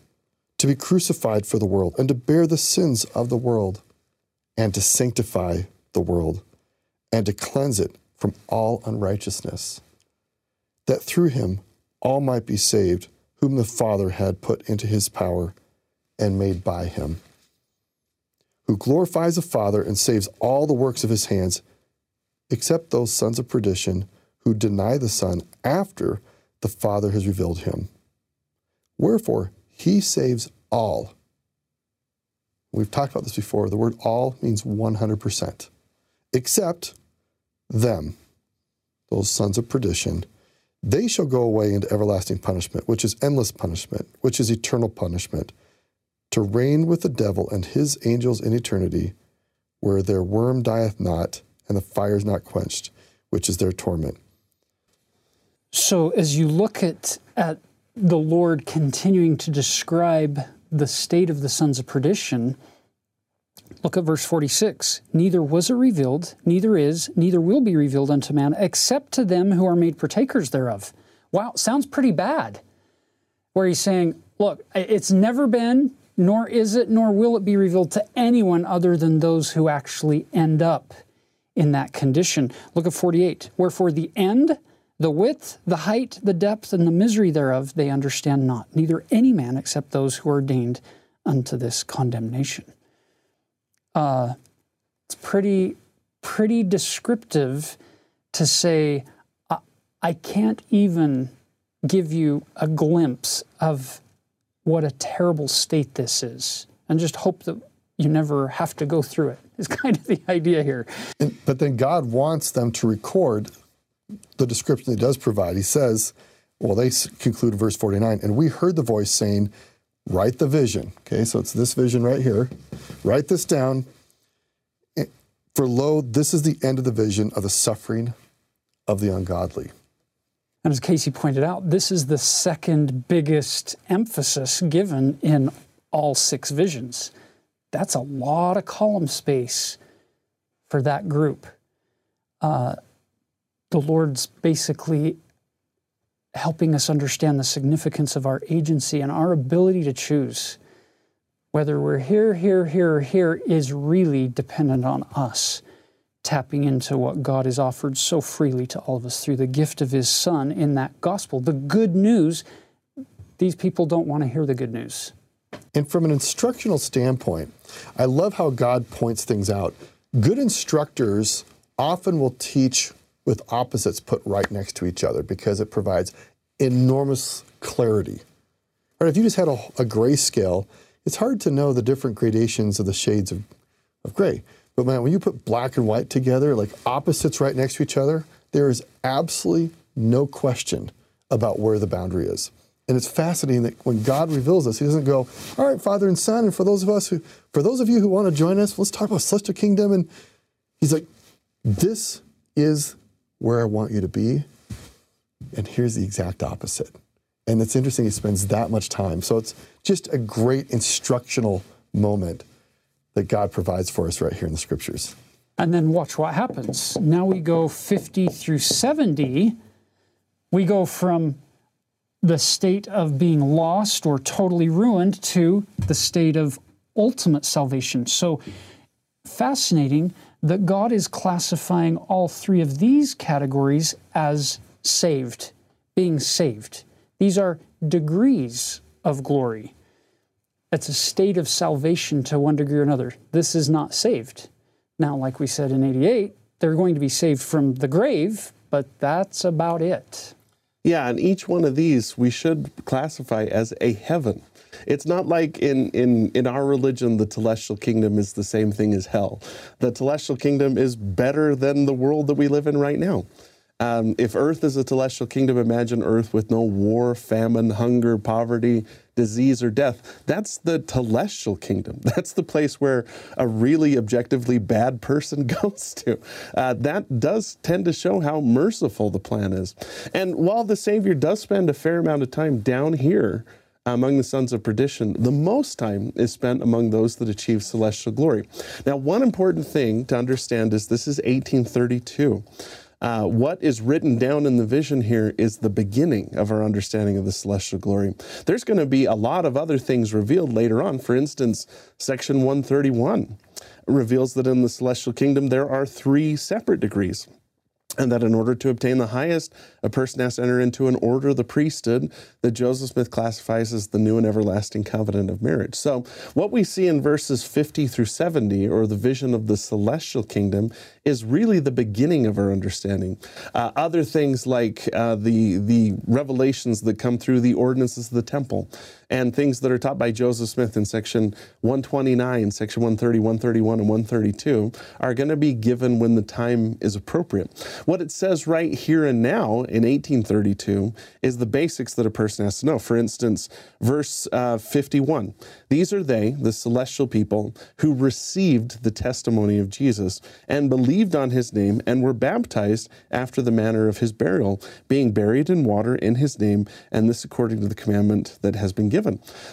to be crucified for the world and to bear the sins of the world and to sanctify the world and to cleanse it from all unrighteousness, that through him all might be saved, whom the Father had put into his power and made by him, who glorifies the Father and saves all the works of his hands, except those sons of perdition who deny the Son after the Father has revealed him. Wherefore, he saves all. We've talked about this before. The word all means 100%, except them, those sons of perdition. They shall go away into everlasting punishment, which is endless punishment, which is eternal punishment, to reign with the devil and his angels in eternity, where their worm dieth not and the fire is not quenched, which is their torment. So, as you look at, at the Lord continuing to describe the state of the sons of perdition, look at verse 46. Neither was it revealed, neither is, neither will be revealed unto man, except to them who are made partakers thereof. Wow, sounds pretty bad. Where he's saying, look, it's never been, nor is it, nor will it be revealed to anyone other than those who actually end up in that condition. Look at 48. Wherefore the end the width, the height, the depth, and the misery thereof they understand not, neither any man except those who are ordained unto this condemnation. Uh, it's pretty, pretty descriptive to say, I, I can't even give you a glimpse of what a terrible state this is, and just hope that you never have to go through it. Is kind of the idea here. But then God wants them to record the description he does provide. He says, well, they conclude verse 49, and we heard the voice saying, Write the vision. Okay, so it's this vision right here. Write this down. For lo, this is the end of the vision of the suffering of the ungodly. And as Casey pointed out, this is the second biggest emphasis given in all six visions. That's a lot of column space for that group. Uh, the Lord's basically helping us understand the significance of our agency and our ability to choose. Whether we're here, here, here, here is really dependent on us tapping into what God has offered so freely to all of us through the gift of His Son in that gospel. The good news, these people don't want to hear the good news. And from an instructional standpoint, I love how God points things out. Good instructors often will teach with opposites put right next to each other because it provides enormous clarity. Right, if you just had a, a gray scale, it's hard to know the different gradations of the shades of, of gray. But man, when you put black and white together, like opposites right next to each other, there is absolutely no question about where the boundary is. And it's fascinating that when God reveals this, He doesn't go, "All right, Father and Son," and for those of us who, for those of you who want to join us, let's talk about celestial kingdom. And He's like, "This is where I want you to be," and here's the exact opposite. And it's interesting He spends that much time. So it's just a great instructional moment that God provides for us right here in the scriptures. And then watch what happens. Now we go 50 through 70. We go from the state of being lost or totally ruined to the state of ultimate salvation. So fascinating that God is classifying all three of these categories as saved, being saved. These are degrees of glory. That's a state of salvation to one degree or another. This is not saved. Now, like we said in 88, they're going to be saved from the grave, but that's about it. Yeah, and each one of these we should classify as a heaven. It's not like in, in, in our religion, the telestial kingdom is the same thing as hell. The telestial kingdom is better than the world that we live in right now. Um, if earth is a telestial kingdom, imagine earth with no war, famine, hunger, poverty, disease, or death. That's the telestial kingdom. That's the place where a really objectively bad person goes to. Uh, that does tend to show how merciful the plan is. And while the Savior does spend a fair amount of time down here, among the sons of perdition, the most time is spent among those that achieve celestial glory. Now, one important thing to understand is this is 1832. Uh, what is written down in the vision here is the beginning of our understanding of the celestial glory. There's going to be a lot of other things revealed later on. For instance, section 131 reveals that in the celestial kingdom there are three separate degrees and that in order to obtain the highest, a person has to enter into an order of the priesthood that Joseph Smith classifies as the new and everlasting covenant of marriage. So, what we see in verses 50 through 70, or the vision of the celestial kingdom, is really the beginning of our understanding. Uh, other things like uh, the, the revelations that come through the ordinances of the temple and things that are taught by Joseph Smith in section 129, section 130, 131, and 132 are going to be given when the time is appropriate. What it says right here and now in 1832 is the basics that a person has to know. For instance, verse uh, 51 These are they, the celestial people, who received the testimony of Jesus and believed on his name and were baptized after the manner of his burial, being buried in water in his name, and this according to the commandment that has been given.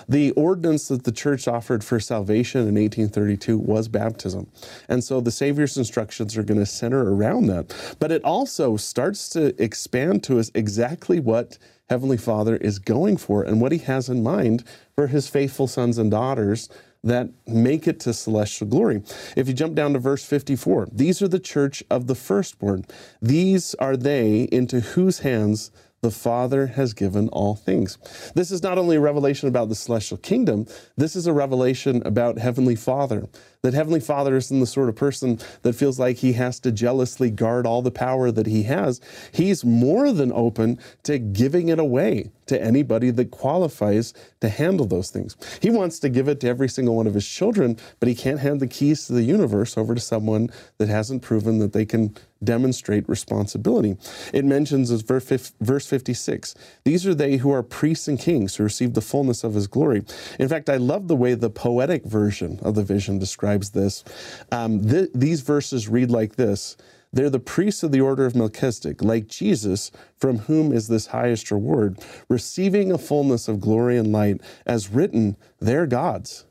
The ordinance that the church offered for salvation in 1832 was baptism. And so the Savior's instructions are going to center around that. But it also starts to expand to us exactly what Heavenly Father is going for and what He has in mind for His faithful sons and daughters that make it to celestial glory. If you jump down to verse 54, these are the church of the firstborn. These are they into whose hands the Father has given all things. This is not only a revelation about the celestial kingdom, this is a revelation about Heavenly Father. That Heavenly Father isn't the sort of person that feels like he has to jealously guard all the power that he has. He's more than open to giving it away to anybody that qualifies to handle those things. He wants to give it to every single one of his children, but he can't hand the keys to the universe over to someone that hasn't proven that they can demonstrate responsibility. It mentions as verse 56 these are they who are priests and kings who receive the fullness of his glory. In fact, I love the way the poetic version of the vision describes this. Um, th- these verses read like this They're the priests of the order of Melchizedek, like Jesus, from whom is this highest reward, receiving a fullness of glory and light, as written, they're God's,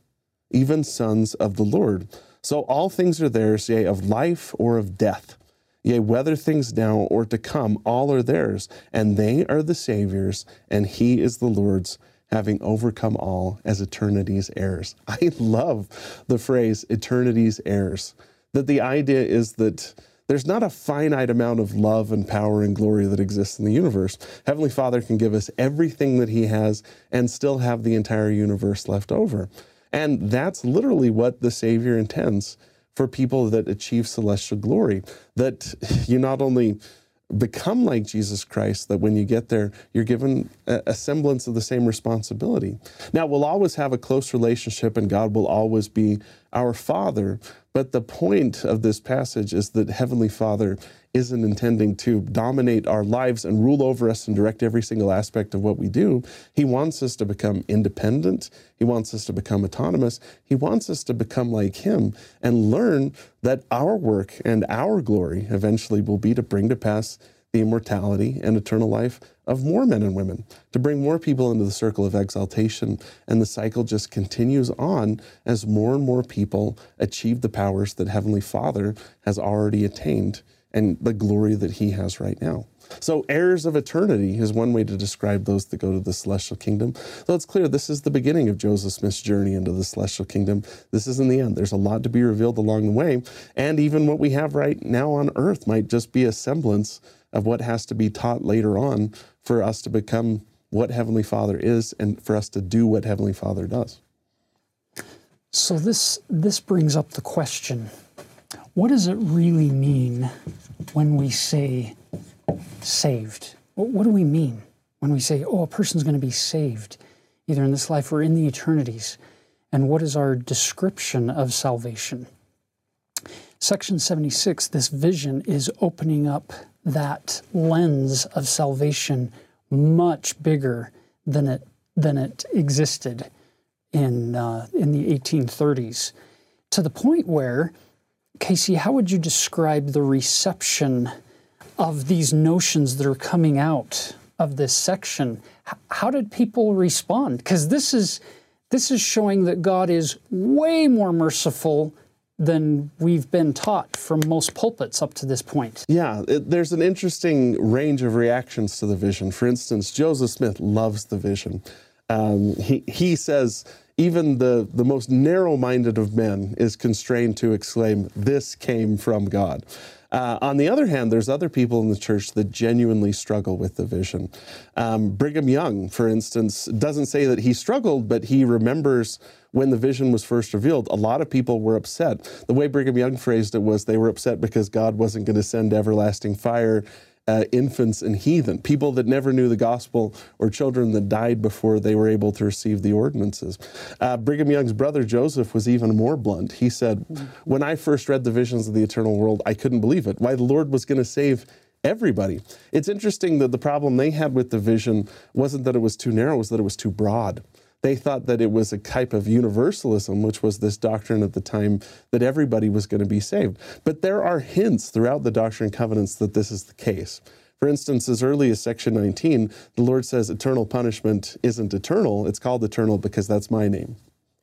even sons of the Lord. So all things are theirs, yea, of life or of death. Yea, whether things now or to come, all are theirs, and they are the Savior's, and He is the Lord's, having overcome all as eternity's heirs. I love the phrase eternity's heirs. That the idea is that there's not a finite amount of love and power and glory that exists in the universe. Heavenly Father can give us everything that He has and still have the entire universe left over. And that's literally what the Savior intends for people that achieve celestial glory. That you not only become like Jesus Christ, that when you get there, you're given a, semblance of the same responsibility. Now, we'll always have a close relationship, and God will always be our Father. But the point of this passage is that Heavenly Father isn't intending to dominate our lives and rule over us and direct every single aspect of what we do. He wants us to become independent. He wants us to become autonomous. He wants us to become like Him and learn that our work and our glory eventually will be to bring to pass the immortality and eternal life of more men and women, to bring more people into the circle of exaltation. And the cycle just continues on as more and more people achieve the powers that Heavenly Father has already attained and the glory that he has right now. So, heirs of eternity is one way to describe those that go to the celestial kingdom. Though it's clear this is the beginning of Joseph Smith's journey into the celestial kingdom. This isn't the end. There's a lot to be revealed along the way. And even what we have right now on earth might just be a semblance of what has to be taught later on for us to become what Heavenly Father is and for us to do what Heavenly Father does. So, this, this brings up the question what does it really mean when we say saved? What do we mean when we say, oh, a person's going to be saved, either in this life or in the eternities? And what is our description of salvation? Section 76, this vision is opening up that lens of salvation much bigger than it, than it existed in, uh, in the 1830s, to the point where Casey, how would you describe the reception of these notions that are coming out of this section? How did people respond? Because this is this is showing that God is way more merciful than we've been taught from most pulpits up to this point. Yeah, it, there's an interesting range of reactions to the vision. For instance, Joseph Smith loves the vision. Um, he, he says, even the, the most narrow minded of men is constrained to exclaim, This came from God. Uh, on the other hand, there's other people in the church that genuinely struggle with the vision. Um, Brigham Young, for instance, doesn't say that he struggled, but he remembers when the vision was first revealed, a lot of people were upset. The way Brigham Young phrased it was they were upset because God wasn't going to send everlasting fire uh, infants and heathen, people that never knew the gospel, or children that died before they were able to receive the ordinances. Uh, Brigham Young's brother Joseph was even more blunt. He said, When I first read the visions of the eternal world, I couldn't believe it. Why the Lord was going to save everybody. It's interesting that the problem they had with the vision wasn't that it was too narrow, it was that it was too broad. They thought that it was a type of universalism, which was this doctrine at the time that everybody was going to be saved. But there are hints throughout the Doctrine and Covenants that this is the case. For instance, as early as section 19, the Lord says eternal punishment isn't eternal. It's called eternal because that's my name.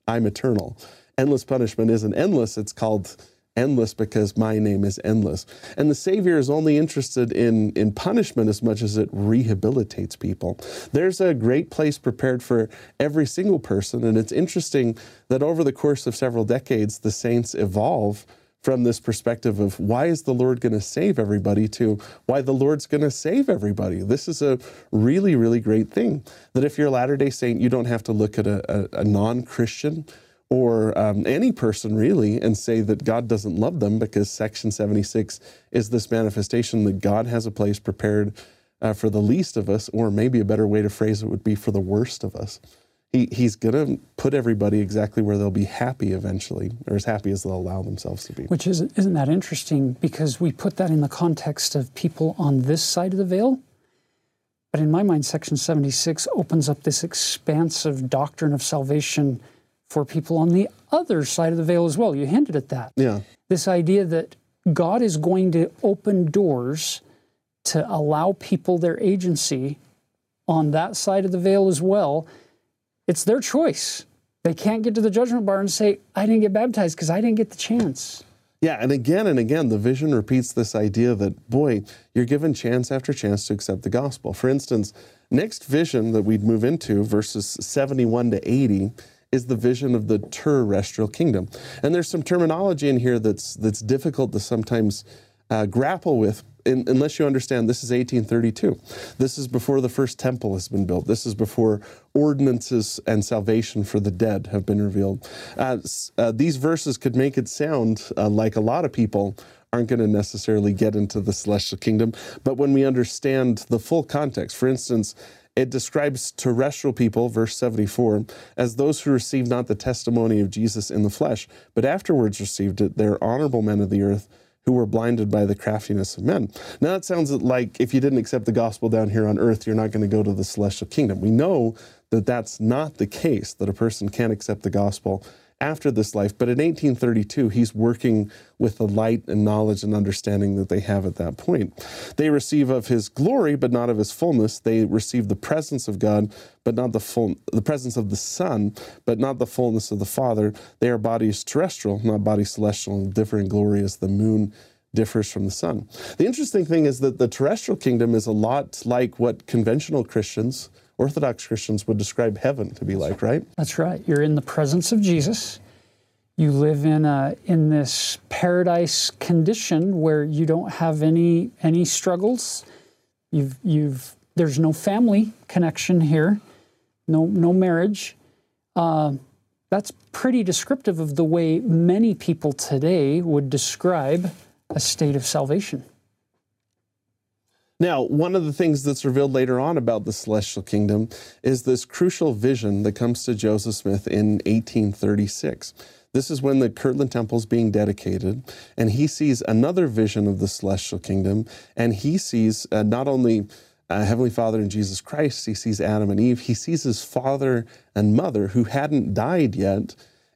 I'm eternal. Endless punishment isn't endless. It's called endless because my name is endless. And the Savior is only interested in, in punishment as much as it rehabilitates people. There's a great place prepared for every single person. And it's interesting that over the course of several decades, the saints evolve from this perspective of why is the Lord going to save everybody to why the Lord's going to save everybody. This is a really, really great thing. That if you're a Latter day Saint, you don't have to look at a, a, a non Christian or um, any person really and say that God doesn't love them because Section 76 is this manifestation that God has a place prepared uh, for the least of us, or maybe a better way to phrase it would be for the worst of us. He, he's going to put everybody exactly where they'll be happy eventually, or as happy as they'll allow themselves to be. Which is, isn't that interesting? Because we put that in the context of people on this side of the veil. But in my mind, Section 76 opens up this expansive doctrine of salvation for people on the other side of the veil as well. You hinted at that. Yeah. This idea that God is going to open doors to allow people their agency on that side of the veil as well. It's their choice. They can't get to the judgment bar and say, I didn't get baptized because I didn't get the chance. Yeah, and again and again, the vision repeats this idea that, boy, you're given chance after chance to accept the gospel. For instance, next vision that we'd move into, verses 71 to 80, is the vision of the terrestrial kingdom. And there's some terminology in here that's, that's difficult to sometimes uh, grapple with in, unless you understand this is 1832. This is before the first temple has been built. This is before ordinances and salvation for the dead have been revealed. Uh, uh, these verses could make it sound uh, like a lot of people aren't going to necessarily get into the celestial kingdom. But when we understand the full context, for instance, it describes terrestrial people, verse 74, as those who received not the testimony of Jesus in the flesh, but afterwards received it. They're honorable men of the earth who were blinded by the craftiness of men. Now, that sounds like if you didn't accept the gospel down here on earth, you're not going to go to the celestial kingdom. We know that that's not the case, that a person can accept the gospel after this life. But in 1832, he's working with the light and knowledge and understanding that they have at that point. They receive of his glory, but not of his fullness. They receive the presence of God, but not the full, the presence of the Son, but not the fullness of the Father. They are bodies terrestrial, not bodies celestial, and differ in glory as the moon differs from the sun. The interesting thing is that the terrestrial kingdom is a lot like what conventional Christians Orthodox Christians would describe heaven to be like, right? That's right. You're in the presence of Jesus. You live in a in this paradise condition where you don't have any any struggles. You've you've there's no family connection here, no no marriage. Uh, that's pretty descriptive of the way many people today would describe a state of salvation. Now, one of the things that's revealed later on about the celestial kingdom is this crucial vision that comes to Joseph Smith in 1836. This is when the Kirtland Temple is being dedicated, and he sees another vision of the celestial kingdom, and he sees uh, not only uh, Heavenly Father and Jesus Christ, he sees Adam and Eve, he sees his father and mother who hadn't died yet,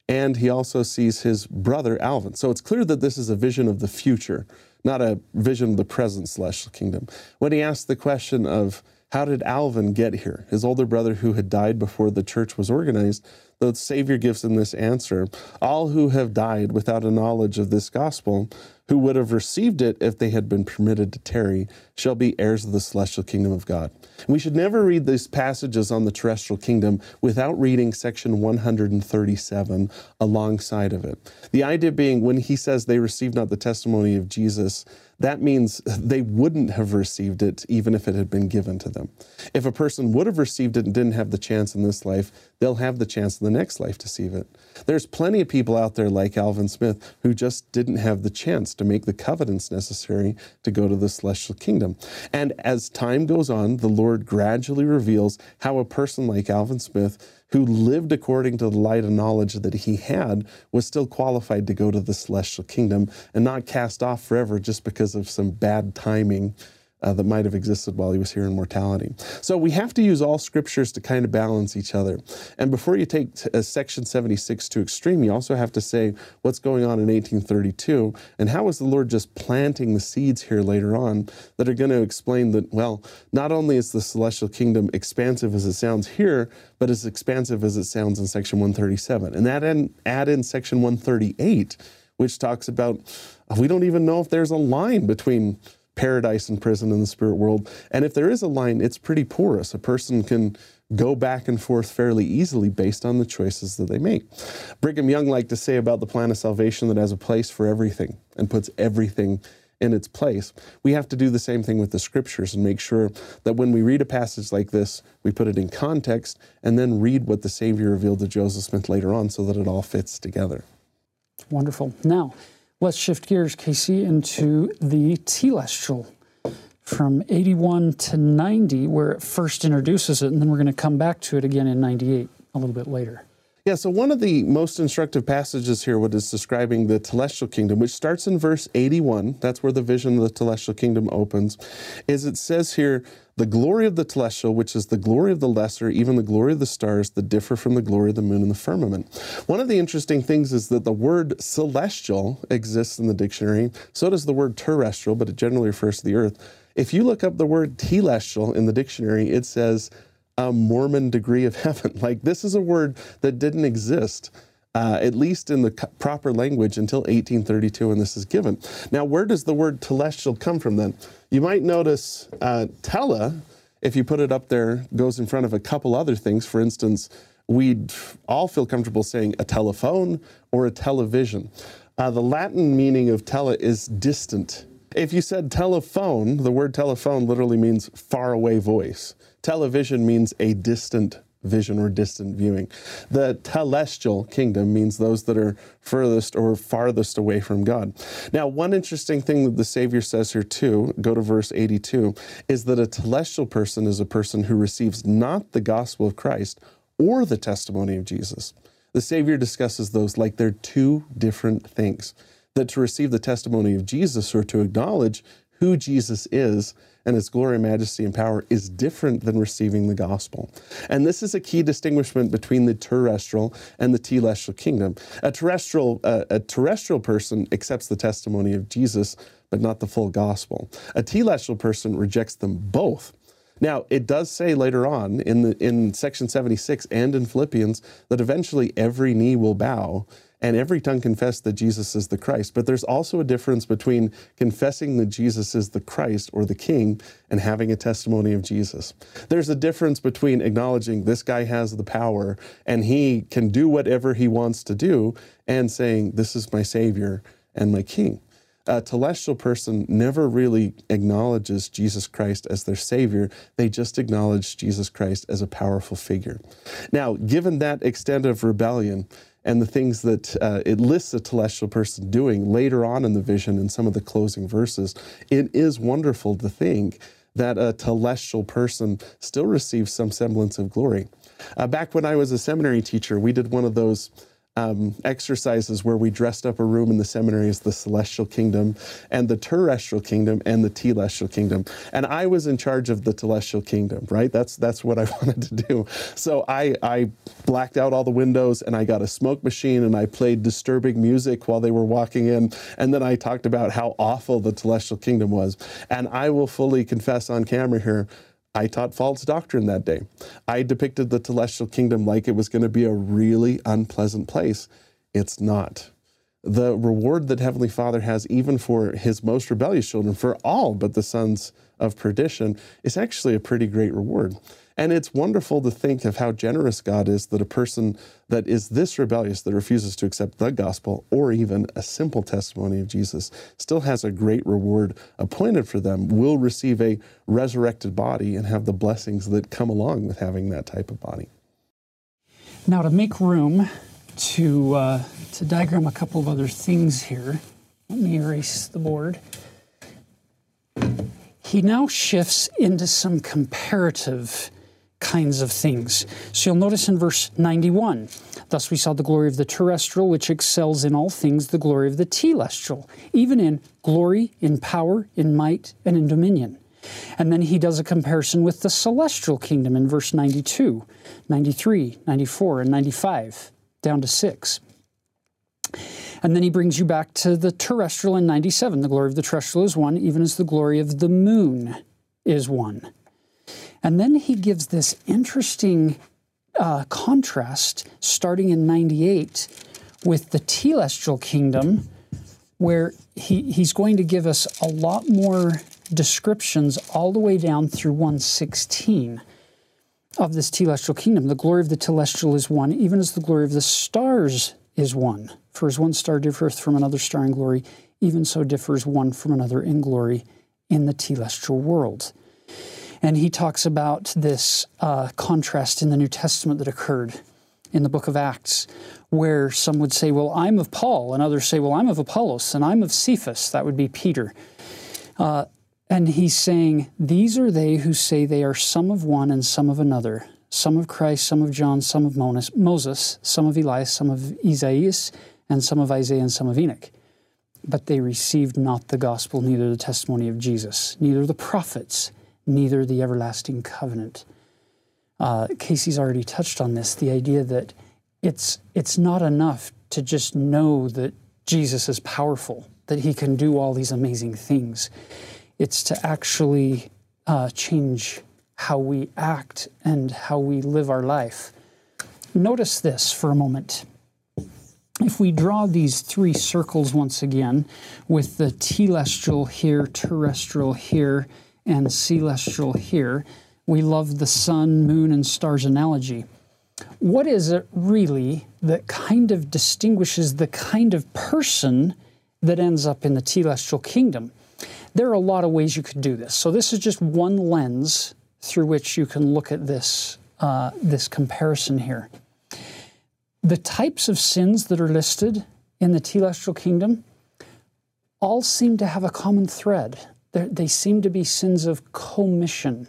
and he also sees his brother Alvin. So it's clear that this is a vision of the future not a vision of the present celestial kingdom. When he asked the question of how did Alvin get here, his older brother who had died before the church was organized, the Savior gives him this answer All who have died without a knowledge of this gospel, who would have received it if they had been permitted to tarry, shall be heirs of the celestial kingdom of God. We should never read these passages on the terrestrial kingdom without reading section 137 alongside of it. The idea being when he says they received not the testimony of Jesus, that means they wouldn't have received it even if it had been given to them. If a person would have received it and didn't have the chance in this life, they'll have the chance in the next life to receive it. There's plenty of people out there like Alvin Smith who just didn't have the chance to make the covenants necessary to go to the celestial kingdom. And as time goes on, the Lord gradually reveals how a person like Alvin Smith who lived according to the light of knowledge that he had, was still qualified to go to the celestial kingdom and not cast off forever just because of some bad timing uh, that might have existed while he was here in mortality. So we have to use all scriptures to kind of balance each other. And before you take uh, section 76 to extreme, you also have to say what's going on in 1832 and how is the Lord just planting the seeds here later on that are going to explain that, well, not only is the celestial kingdom expansive as it sounds here, but as expansive as it sounds in section 137. And that in, add in section 138, which talks about we don't even know if there's a line between paradise and prison in the spirit world. And if there is a line, it's pretty porous. A person can go back and forth fairly easily based on the choices that they make. Brigham Young liked to say about the plan of salvation that has a place for everything and puts everything in its place. We have to do the same thing with the scriptures and make sure that when we read a passage like this, we put it in context and then read what the Savior revealed to Joseph Smith later on so that it all fits together. Wonderful. Now, Let's shift gears, Casey, into the telestial from 81 to 90, where it first introduces it, and then we're going to come back to it again in 98 a little bit later. Yeah, so one of the most instructive passages here, what is describing the telestial kingdom, which starts in verse 81, that's where the vision of the telestial kingdom opens, is it says here, the glory of the telestial, which is the glory of the lesser, even the glory of the stars that differ from the glory of the moon and the firmament. One of the interesting things is that the word celestial exists in the dictionary. So does the word terrestrial, but it generally refers to the earth. If you look up the word telestial in the dictionary, it says a Mormon degree of heaven. Like this is a word that didn't exist. Uh, at least in the proper language until 1832 when this is given. Now, where does the word telestial come from then? You might notice uh, tele, if you put it up there, goes in front of a couple other things. For instance, we'd all feel comfortable saying a telephone or a television. Uh, the Latin meaning of tele is distant. If you said telephone, the word telephone literally means far away voice. Television means a distant vision or distant viewing. The telestial kingdom means those that are furthest or farthest away from God. Now, one interesting thing that the Savior says here too, go to verse 82, is that a telestial person is a person who receives not the gospel of Christ or the testimony of Jesus. The Savior discusses those like they're two different things. That to receive the testimony of Jesus or to acknowledge who Jesus is and his glory, majesty, and power is different than receiving the gospel. And this is a key distinguishment between the terrestrial and the telestial kingdom. A terrestrial, uh, a terrestrial person accepts the testimony of Jesus, but not the full gospel. A telestial person rejects them both. Now, it does say later on in, the, in section 76 and in Philippians that eventually every knee will bow and every tongue confess that Jesus is the Christ. But there's also a difference between confessing that Jesus is the Christ or the King and having a testimony of Jesus. There's a difference between acknowledging this guy has the power and he can do whatever he wants to do and saying, This is my Savior and my King. A telestial person never really acknowledges Jesus Christ as their Savior. They just acknowledge Jesus Christ as a powerful figure. Now, given that extent of rebellion, and the things that uh, it lists a telestial person doing later on in the vision in some of the closing verses, it is wonderful to think that a telestial person still receives some semblance of glory. Uh, back when I was a seminary teacher, we did one of those um, exercises where we dressed up a room in the seminary as the celestial kingdom and the terrestrial kingdom and the telestial kingdom. And I was in charge of the telestial kingdom, right? That's that's what I wanted to do. So I, I blacked out all the windows and I got a smoke machine and I played disturbing music while they were walking in. And then I talked about how awful the telestial kingdom was. And I will fully confess on camera here I taught false doctrine that day. I depicted the telestial kingdom like it was going to be a really unpleasant place. It's not. The reward that Heavenly Father has, even for His most rebellious children, for all but the sons of perdition, is actually a pretty great reward. And it's wonderful to think of how generous God is that a person that is this rebellious, that refuses to accept the gospel or even a simple testimony of Jesus, still has a great reward appointed for them, will receive a resurrected body and have the blessings that come along with having that type of body. Now, to make room to, uh, to diagram a couple of other things here, let me erase the board. He now shifts into some comparative kinds of things. So you'll notice in verse 91 Thus we saw the glory of the terrestrial, which excels in all things the glory of the telestial, even in glory, in power, in might, and in dominion. And then he does a comparison with the celestial kingdom in verse 92, 93, 94, and 95, down to 6. And then he brings you back to the terrestrial in 97. The glory of the terrestrial is one, even as the glory of the moon is one. And then he gives this interesting uh, contrast starting in 98 with the telestial kingdom, where he, he's going to give us a lot more descriptions all the way down through 116 of this telestial kingdom. The glory of the telestial is one, even as the glory of the stars is one. For as one star differeth from another star in glory, even so differs one from another in glory in the telestial world. And he talks about this uh, contrast in the New Testament that occurred in the book of Acts, where some would say, Well, I'm of Paul, and others say, Well, I'm of Apollos, and I'm of Cephas. That would be Peter. Uh, and he's saying, These are they who say they are some of one and some of another. some of Christ, some of John, some of Moses, some of Elias, some of Esaias, and some of Isaiah, and some of Enoch. But they received not the gospel, neither the testimony of Jesus, neither the prophets, neither the everlasting covenant. Uh, Casey's already touched on this the idea that it's, it's not enough to just know that Jesus is powerful, that he can do all these amazing things. It's to actually uh, change how we act and how we live our life. Notice this for a moment. If we draw these three circles once again, with the telestial here, terrestrial here, and celestial here, we love the sun, moon, and stars analogy. What is it really that kind of distinguishes the kind of person that ends up in the celestial kingdom? There are a lot of ways you could do this. So, this is just one lens through which you can look at this, uh, this comparison here. The types of sins that are listed in the telestial kingdom all seem to have a common thread. They seem to be sins of commission,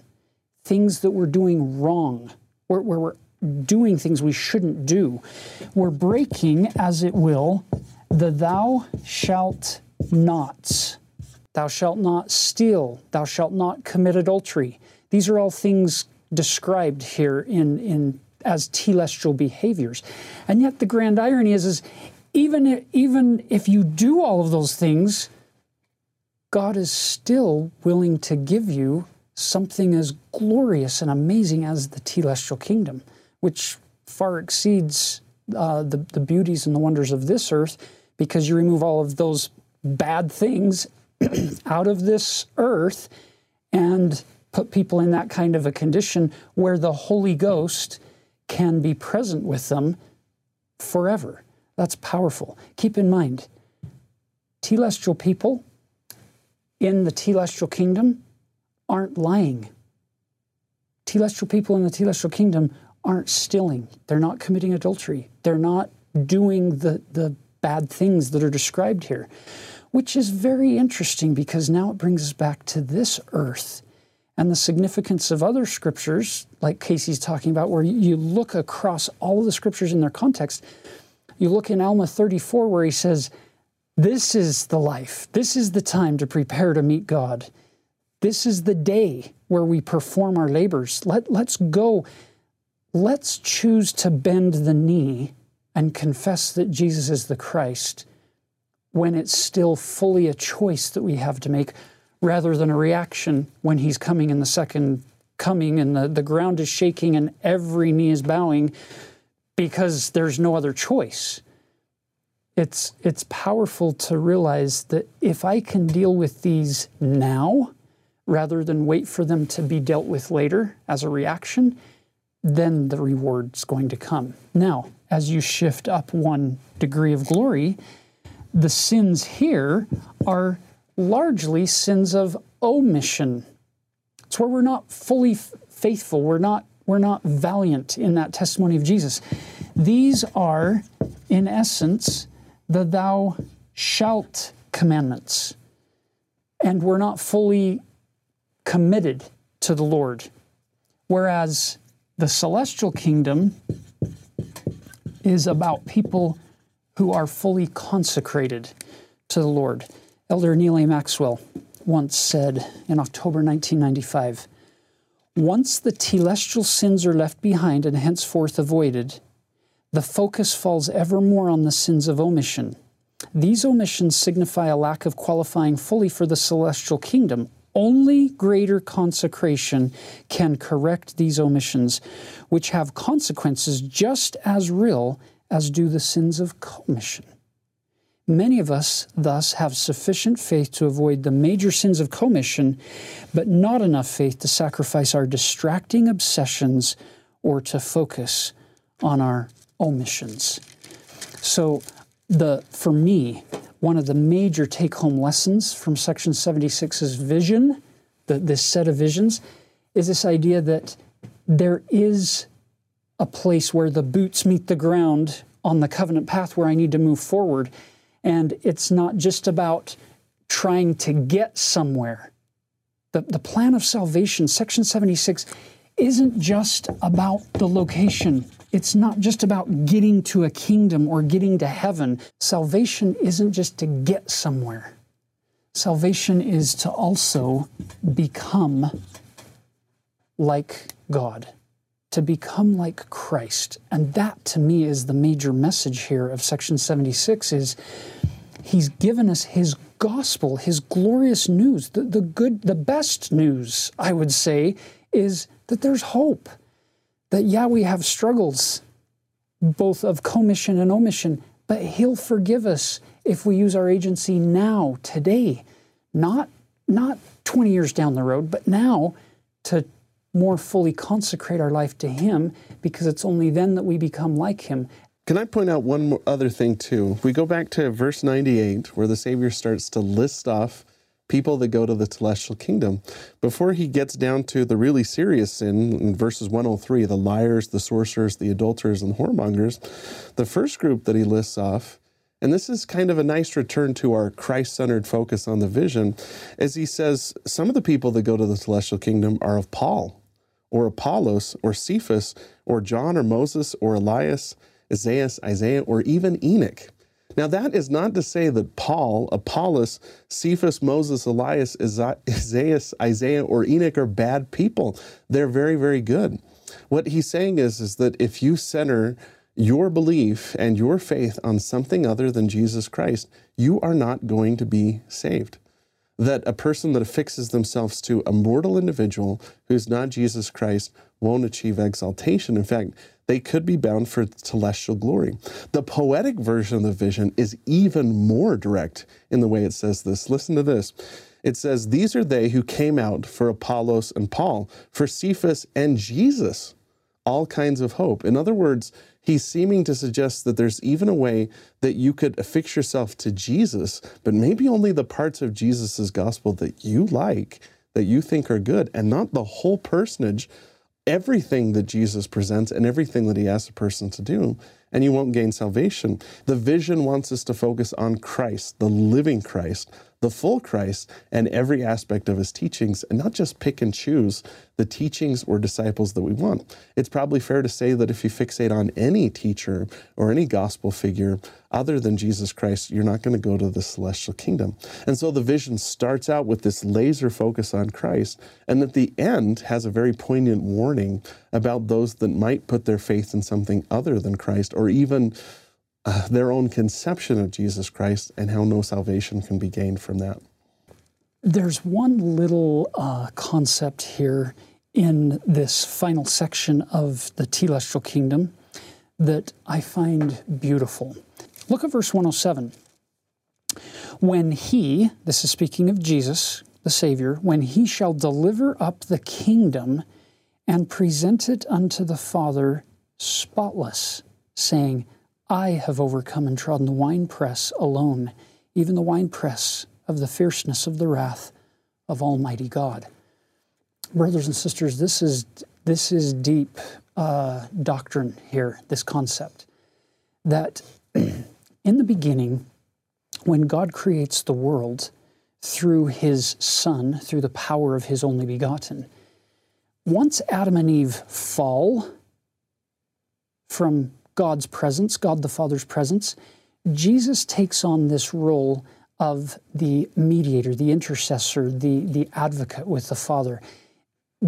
things that we're doing wrong, where, where we're doing things we shouldn't do. We're breaking, as it will, the thou shalt nots. Thou shalt not steal. Thou shalt not commit adultery. These are all things described here in, in as telestial behaviors. And yet the grand irony is, is even, even if you do all of those things, God is still willing to give you something as glorious and amazing as the telestial kingdom, which far exceeds uh, the, the beauties and the wonders of this earth because you remove all of those bad things out of this earth and put people in that kind of a condition where the Holy Ghost can be present with them forever. That's powerful. Keep in mind, telestial people in the telestial kingdom aren't lying. Telestial people in the telestial kingdom aren't stealing. They're not committing adultery. They're not doing the, the bad things that are described here, which is very interesting because now it brings us back to this earth and the significance of other scriptures, like Casey's talking about, where you look across all of the scriptures in their context. You look in Alma 34, where he says, This is the life. This is the time to prepare to meet God. This is the day where we perform our labors. Let, let's go. Let's choose to bend the knee and confess that Jesus is the Christ when it's still fully a choice that we have to make rather than a reaction when he's coming in the second coming and the, the ground is shaking and every knee is bowing because there's no other choice. It's, it's powerful to realize that if I can deal with these now rather than wait for them to be dealt with later as a reaction, then the reward's going to come. Now, as you shift up one degree of glory, the sins here are largely sins of omission. It's where we're not fully faithful, we're not, we're not valiant in that testimony of Jesus. These are, in essence, the thou shalt commandments. And we're not fully committed to the Lord. Whereas the celestial kingdom is about people who are fully consecrated to the Lord. Elder Neal A. Maxwell once said in October 1995 Once the telestial sins are left behind and henceforth avoided, the focus falls ever more on the sins of omission. These omissions signify a lack of qualifying fully for the celestial kingdom. Only greater consecration can correct these omissions, which have consequences just as real as do the sins of commission. Many of us, thus, have sufficient faith to avoid the major sins of commission, but not enough faith to sacrifice our distracting obsessions or to focus on our omissions. So, the, for me, one of the major take home lessons from Section 76's vision, the, this set of visions, is this idea that there is a place where the boots meet the ground on the covenant path where I need to move forward and it's not just about trying to get somewhere. The, the plan of salvation, section 76, isn't just about the location. It's not just about getting to a kingdom or getting to heaven. Salvation isn't just to get somewhere. Salvation is to also become like God, to become like Christ. And that to me is the major message here of section 76 is he's given us his gospel, his glorious news. The, the good the best news, I would say, is that there's hope. That yeah, we have struggles both of commission and omission, but he'll forgive us if we use our agency now, today, not not 20 years down the road, but now to more fully consecrate our life to Him because it's only then that we become like Him. Can I point out one other thing too? We go back to verse 98 where the Savior starts to list off people that go to the telestial kingdom. Before he gets down to the really serious sin in verses 103, the liars, the sorcerers, the adulterers, and the whoremongers, the first group that he lists off and this is kind of a nice return to our Christ centered focus on the vision, as he says some of the people that go to the telestial kingdom are of Paul, or Apollos, or Cephas, or John, or Moses, or Elias, Esaias, Isaiah, or even Enoch. Now, that is not to say that Paul, Apollos, Cephas, Moses, Elias, Esaias, Isaiah, or Enoch are bad people. They're very, very good. What he's saying is, is that if you center your belief and your faith on something other than Jesus Christ, you are not going to be saved that a person that affixes themselves to a mortal individual who's not Jesus Christ won't achieve exaltation. In fact, they could be bound for telestial glory. The poetic version of the vision is even more direct in the way it says this. Listen to this. It says, These are they who came out for Apollos and Paul, for Cephas and Jesus, all kinds of hope. In other words, he's seeming to suggest that there's even a way that you could affix yourself to Jesus, but maybe only the parts of Jesus' gospel that you like, that you think are good, and not the whole personage, everything that Jesus presents and everything that he asks a person to do, and you won't gain salvation. The vision wants us to focus on Christ, the living Christ, the full Christ and every aspect of his teachings, and not just pick and choose the teachings or disciples that we want. It's probably fair to say that if you fixate on any teacher or any gospel figure other than Jesus Christ, you're not going to go to the celestial kingdom. And so the vision starts out with this laser focus on Christ, and at the end has a very poignant warning about those that might put their faith in something other than Christ or even uh, their own conception of Jesus Christ and how no salvation can be gained from that. There's one little uh, concept here in this final section of the telestial kingdom that I find beautiful. Look at verse 107. When he, this is speaking of Jesus, the Savior, when he shall deliver up the kingdom and present it unto the Father spotless, saying, I have overcome and trodden the winepress alone, even the winepress of the fierceness of the wrath of Almighty God. Brothers and sisters, this is, this is deep uh, doctrine here, this concept that in the beginning, when God creates the world through his Son, through the power of his only begotten, once Adam and Eve fall from God's presence, God the Father's presence, Jesus takes on this role of the mediator, the intercessor, the, the advocate with the Father.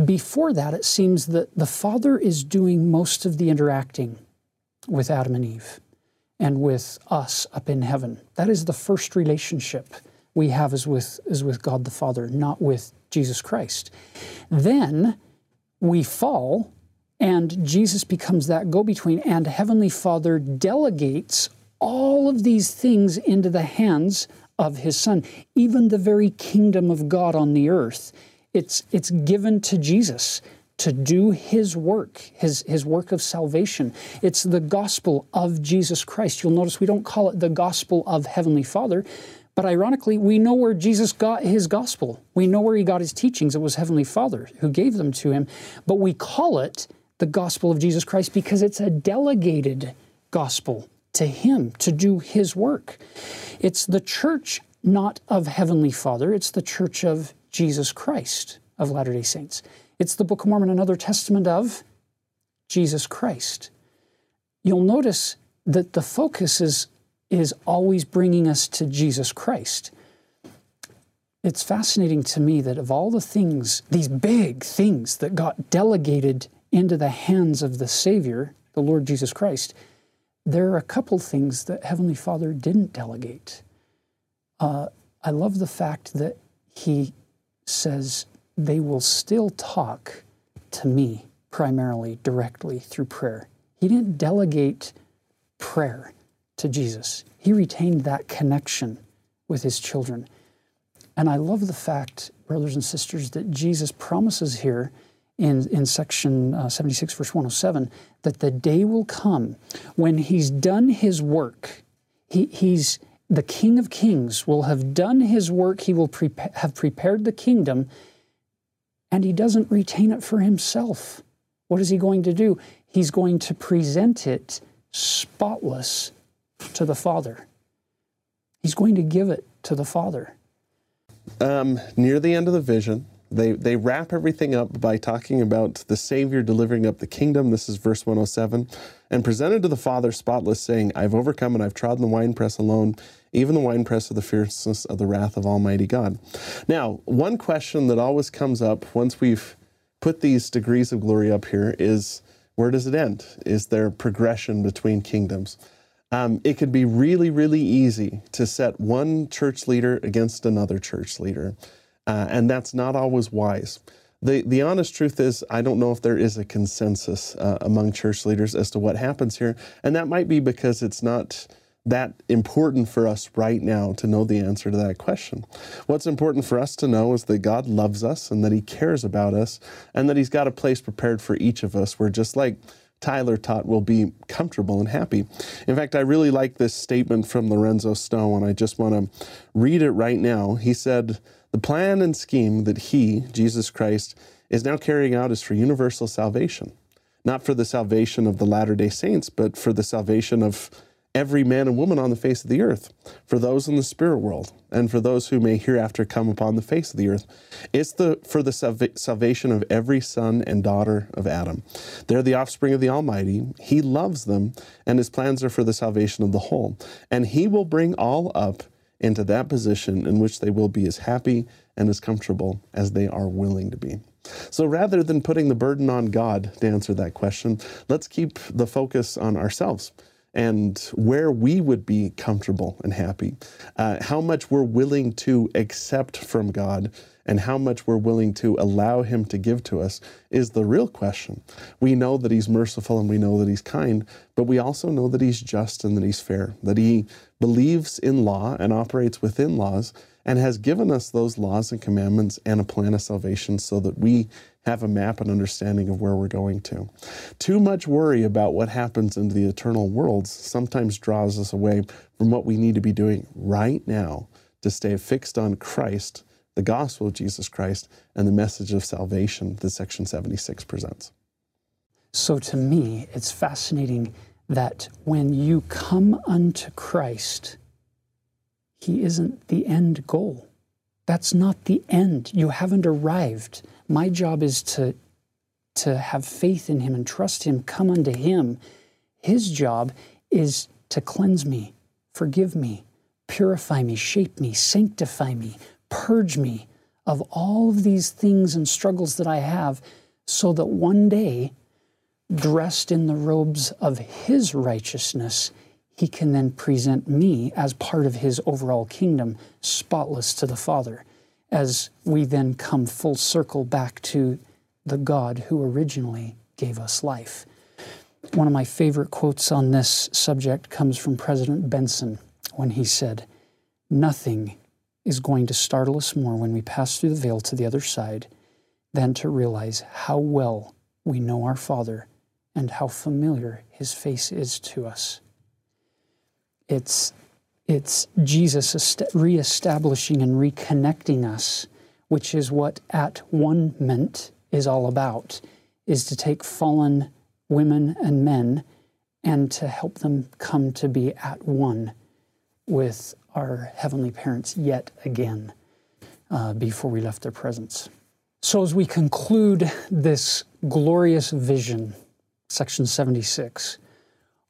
Before that, it seems that the Father is doing most of the interacting with Adam and Eve and with us up in heaven. That is the first relationship we have is with, is with God the Father, not with Jesus Christ. Then we fall and Jesus becomes that go between, and Heavenly Father delegates all of these things into the hands of His Son. Even the very kingdom of God on the earth, it's, it's given to Jesus to do his work, his, his work of salvation. It's the gospel of Jesus Christ. You'll notice we don't call it the gospel of Heavenly Father, but ironically, we know where Jesus got his gospel. We know where he got his teachings. It was Heavenly Father who gave them to him, but we call it the gospel of Jesus Christ because it's a delegated gospel to Him to do His work. It's the church not of Heavenly Father, it's the church of Jesus Christ of Latter day Saints. It's the Book of Mormon, another testament of Jesus Christ. You'll notice that the focus is, is always bringing us to Jesus Christ. It's fascinating to me that of all the things, these big things that got delegated into the hands of the Savior, the Lord Jesus Christ, there are a couple things that Heavenly Father didn't delegate. Uh, I love the fact that He says, they will still talk to me primarily, directly through prayer. He didn't delegate prayer to Jesus, He retained that connection with His children. And I love the fact, brothers and sisters, that Jesus promises here in, in section uh, 76, verse 107, that the day will come when he's done his work. He, he's the King of Kings will have done his work. He will have prepared the kingdom, and he doesn't retain it for himself. What is he going to do? He's going to present it spotless to the Father. He's going to give it to the Father. Um, near the end of the vision, they, they wrap everything up by talking about the Savior delivering up the kingdom. This is verse 107. And presented to the Father spotless, saying, I've overcome and I've trodden the winepress alone, even the winepress of the fierceness of the wrath of Almighty God. Now, one question that always comes up once we've put these degrees of glory up here is where does it end? Is there progression between kingdoms? Um, it could be really, really easy to set one church leader against another church leader. Uh, and that's not always wise. The, the honest truth is, I don't know if there is a consensus uh, among church leaders as to what happens here. And that might be because it's not that important for us right now to know the answer to that question. What's important for us to know is that God loves us and that He cares about us and that He's got a place prepared for each of us where just like Tyler taught will be comfortable and happy. In fact, I really like this statement from Lorenzo Snow, and I just want to read it right now. He said, The plan and scheme that he, Jesus Christ, is now carrying out is for universal salvation, not for the salvation of the Latter day Saints, but for the salvation of every man and woman on the face of the earth, for those in the spirit world, and for those who may hereafter come upon the face of the earth. It's the for the salvation of every son and daughter of Adam. They're the offspring of the Almighty. He loves them, and his plans are for the salvation of the whole. And he will bring all up into that position in which they will be as happy and as comfortable as they are willing to be. So rather than putting the burden on God to answer that question, let's keep the focus on ourselves and where we would be comfortable and happy, uh, how much we're willing to accept from God, and how much we're willing to allow Him to give to us is the real question. We know that He's merciful and we know that He's kind, but we also know that He's just and that He's fair, that He believes in law and operates within laws and has given us those laws and commandments and a plan of salvation so that we have a map and understanding of where we're going to. Too much worry about what happens in the eternal worlds sometimes draws us away from what we need to be doing right now to stay fixed on Christ, the gospel of Jesus Christ, and the message of salvation that Section 76 presents. So to me, it's fascinating that when you come unto Christ, He isn't the end goal. That's not the end. You haven't arrived. My job is to, to have faith in Him and trust Him, come unto Him. His job is to cleanse me, forgive me, purify me, shape me, sanctify me, purge me of all of these things and struggles that I have, so that one day, dressed in the robes of His righteousness, He can then present me as part of His overall kingdom, spotless to the Father as we then come full circle back to the God who originally gave us life. One of my favorite quotes on this subject comes from President Benson when he said, Nothing is going to startle us more when we pass through the veil to the other side than to realize how well we know our Father and how familiar His face is to us. It's it's Jesus reestablishing and reconnecting us, which is what at one meant is all about, is to take fallen women and men and to help them come to be at one with our heavenly parents yet again uh, before we left their presence. So, as we conclude this glorious vision, section 76,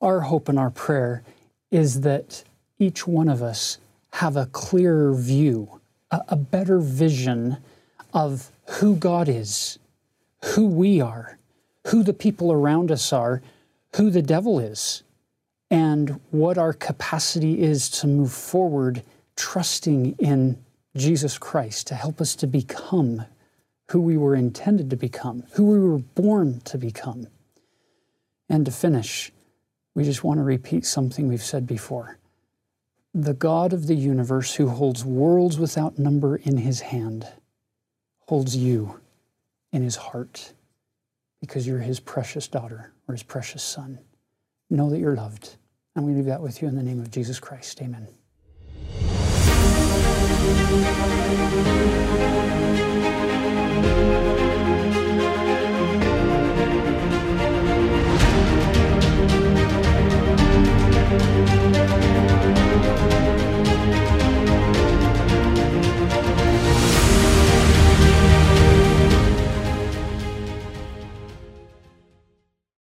our hope and our prayer is that each one of us have a clearer view, a, a better vision of who God is, who we are, who the people around us are, who the devil is, and what our capacity is to move forward trusting in Jesus Christ to help us to become who we were intended to become, who we were born to become. And to finish, we just want to repeat something we've said before. The God of the universe, who holds worlds without number in his hand, holds you in his heart because you're his precious daughter or his precious son. Know that you're loved. And we leave that with you in the name of Jesus Christ. Amen.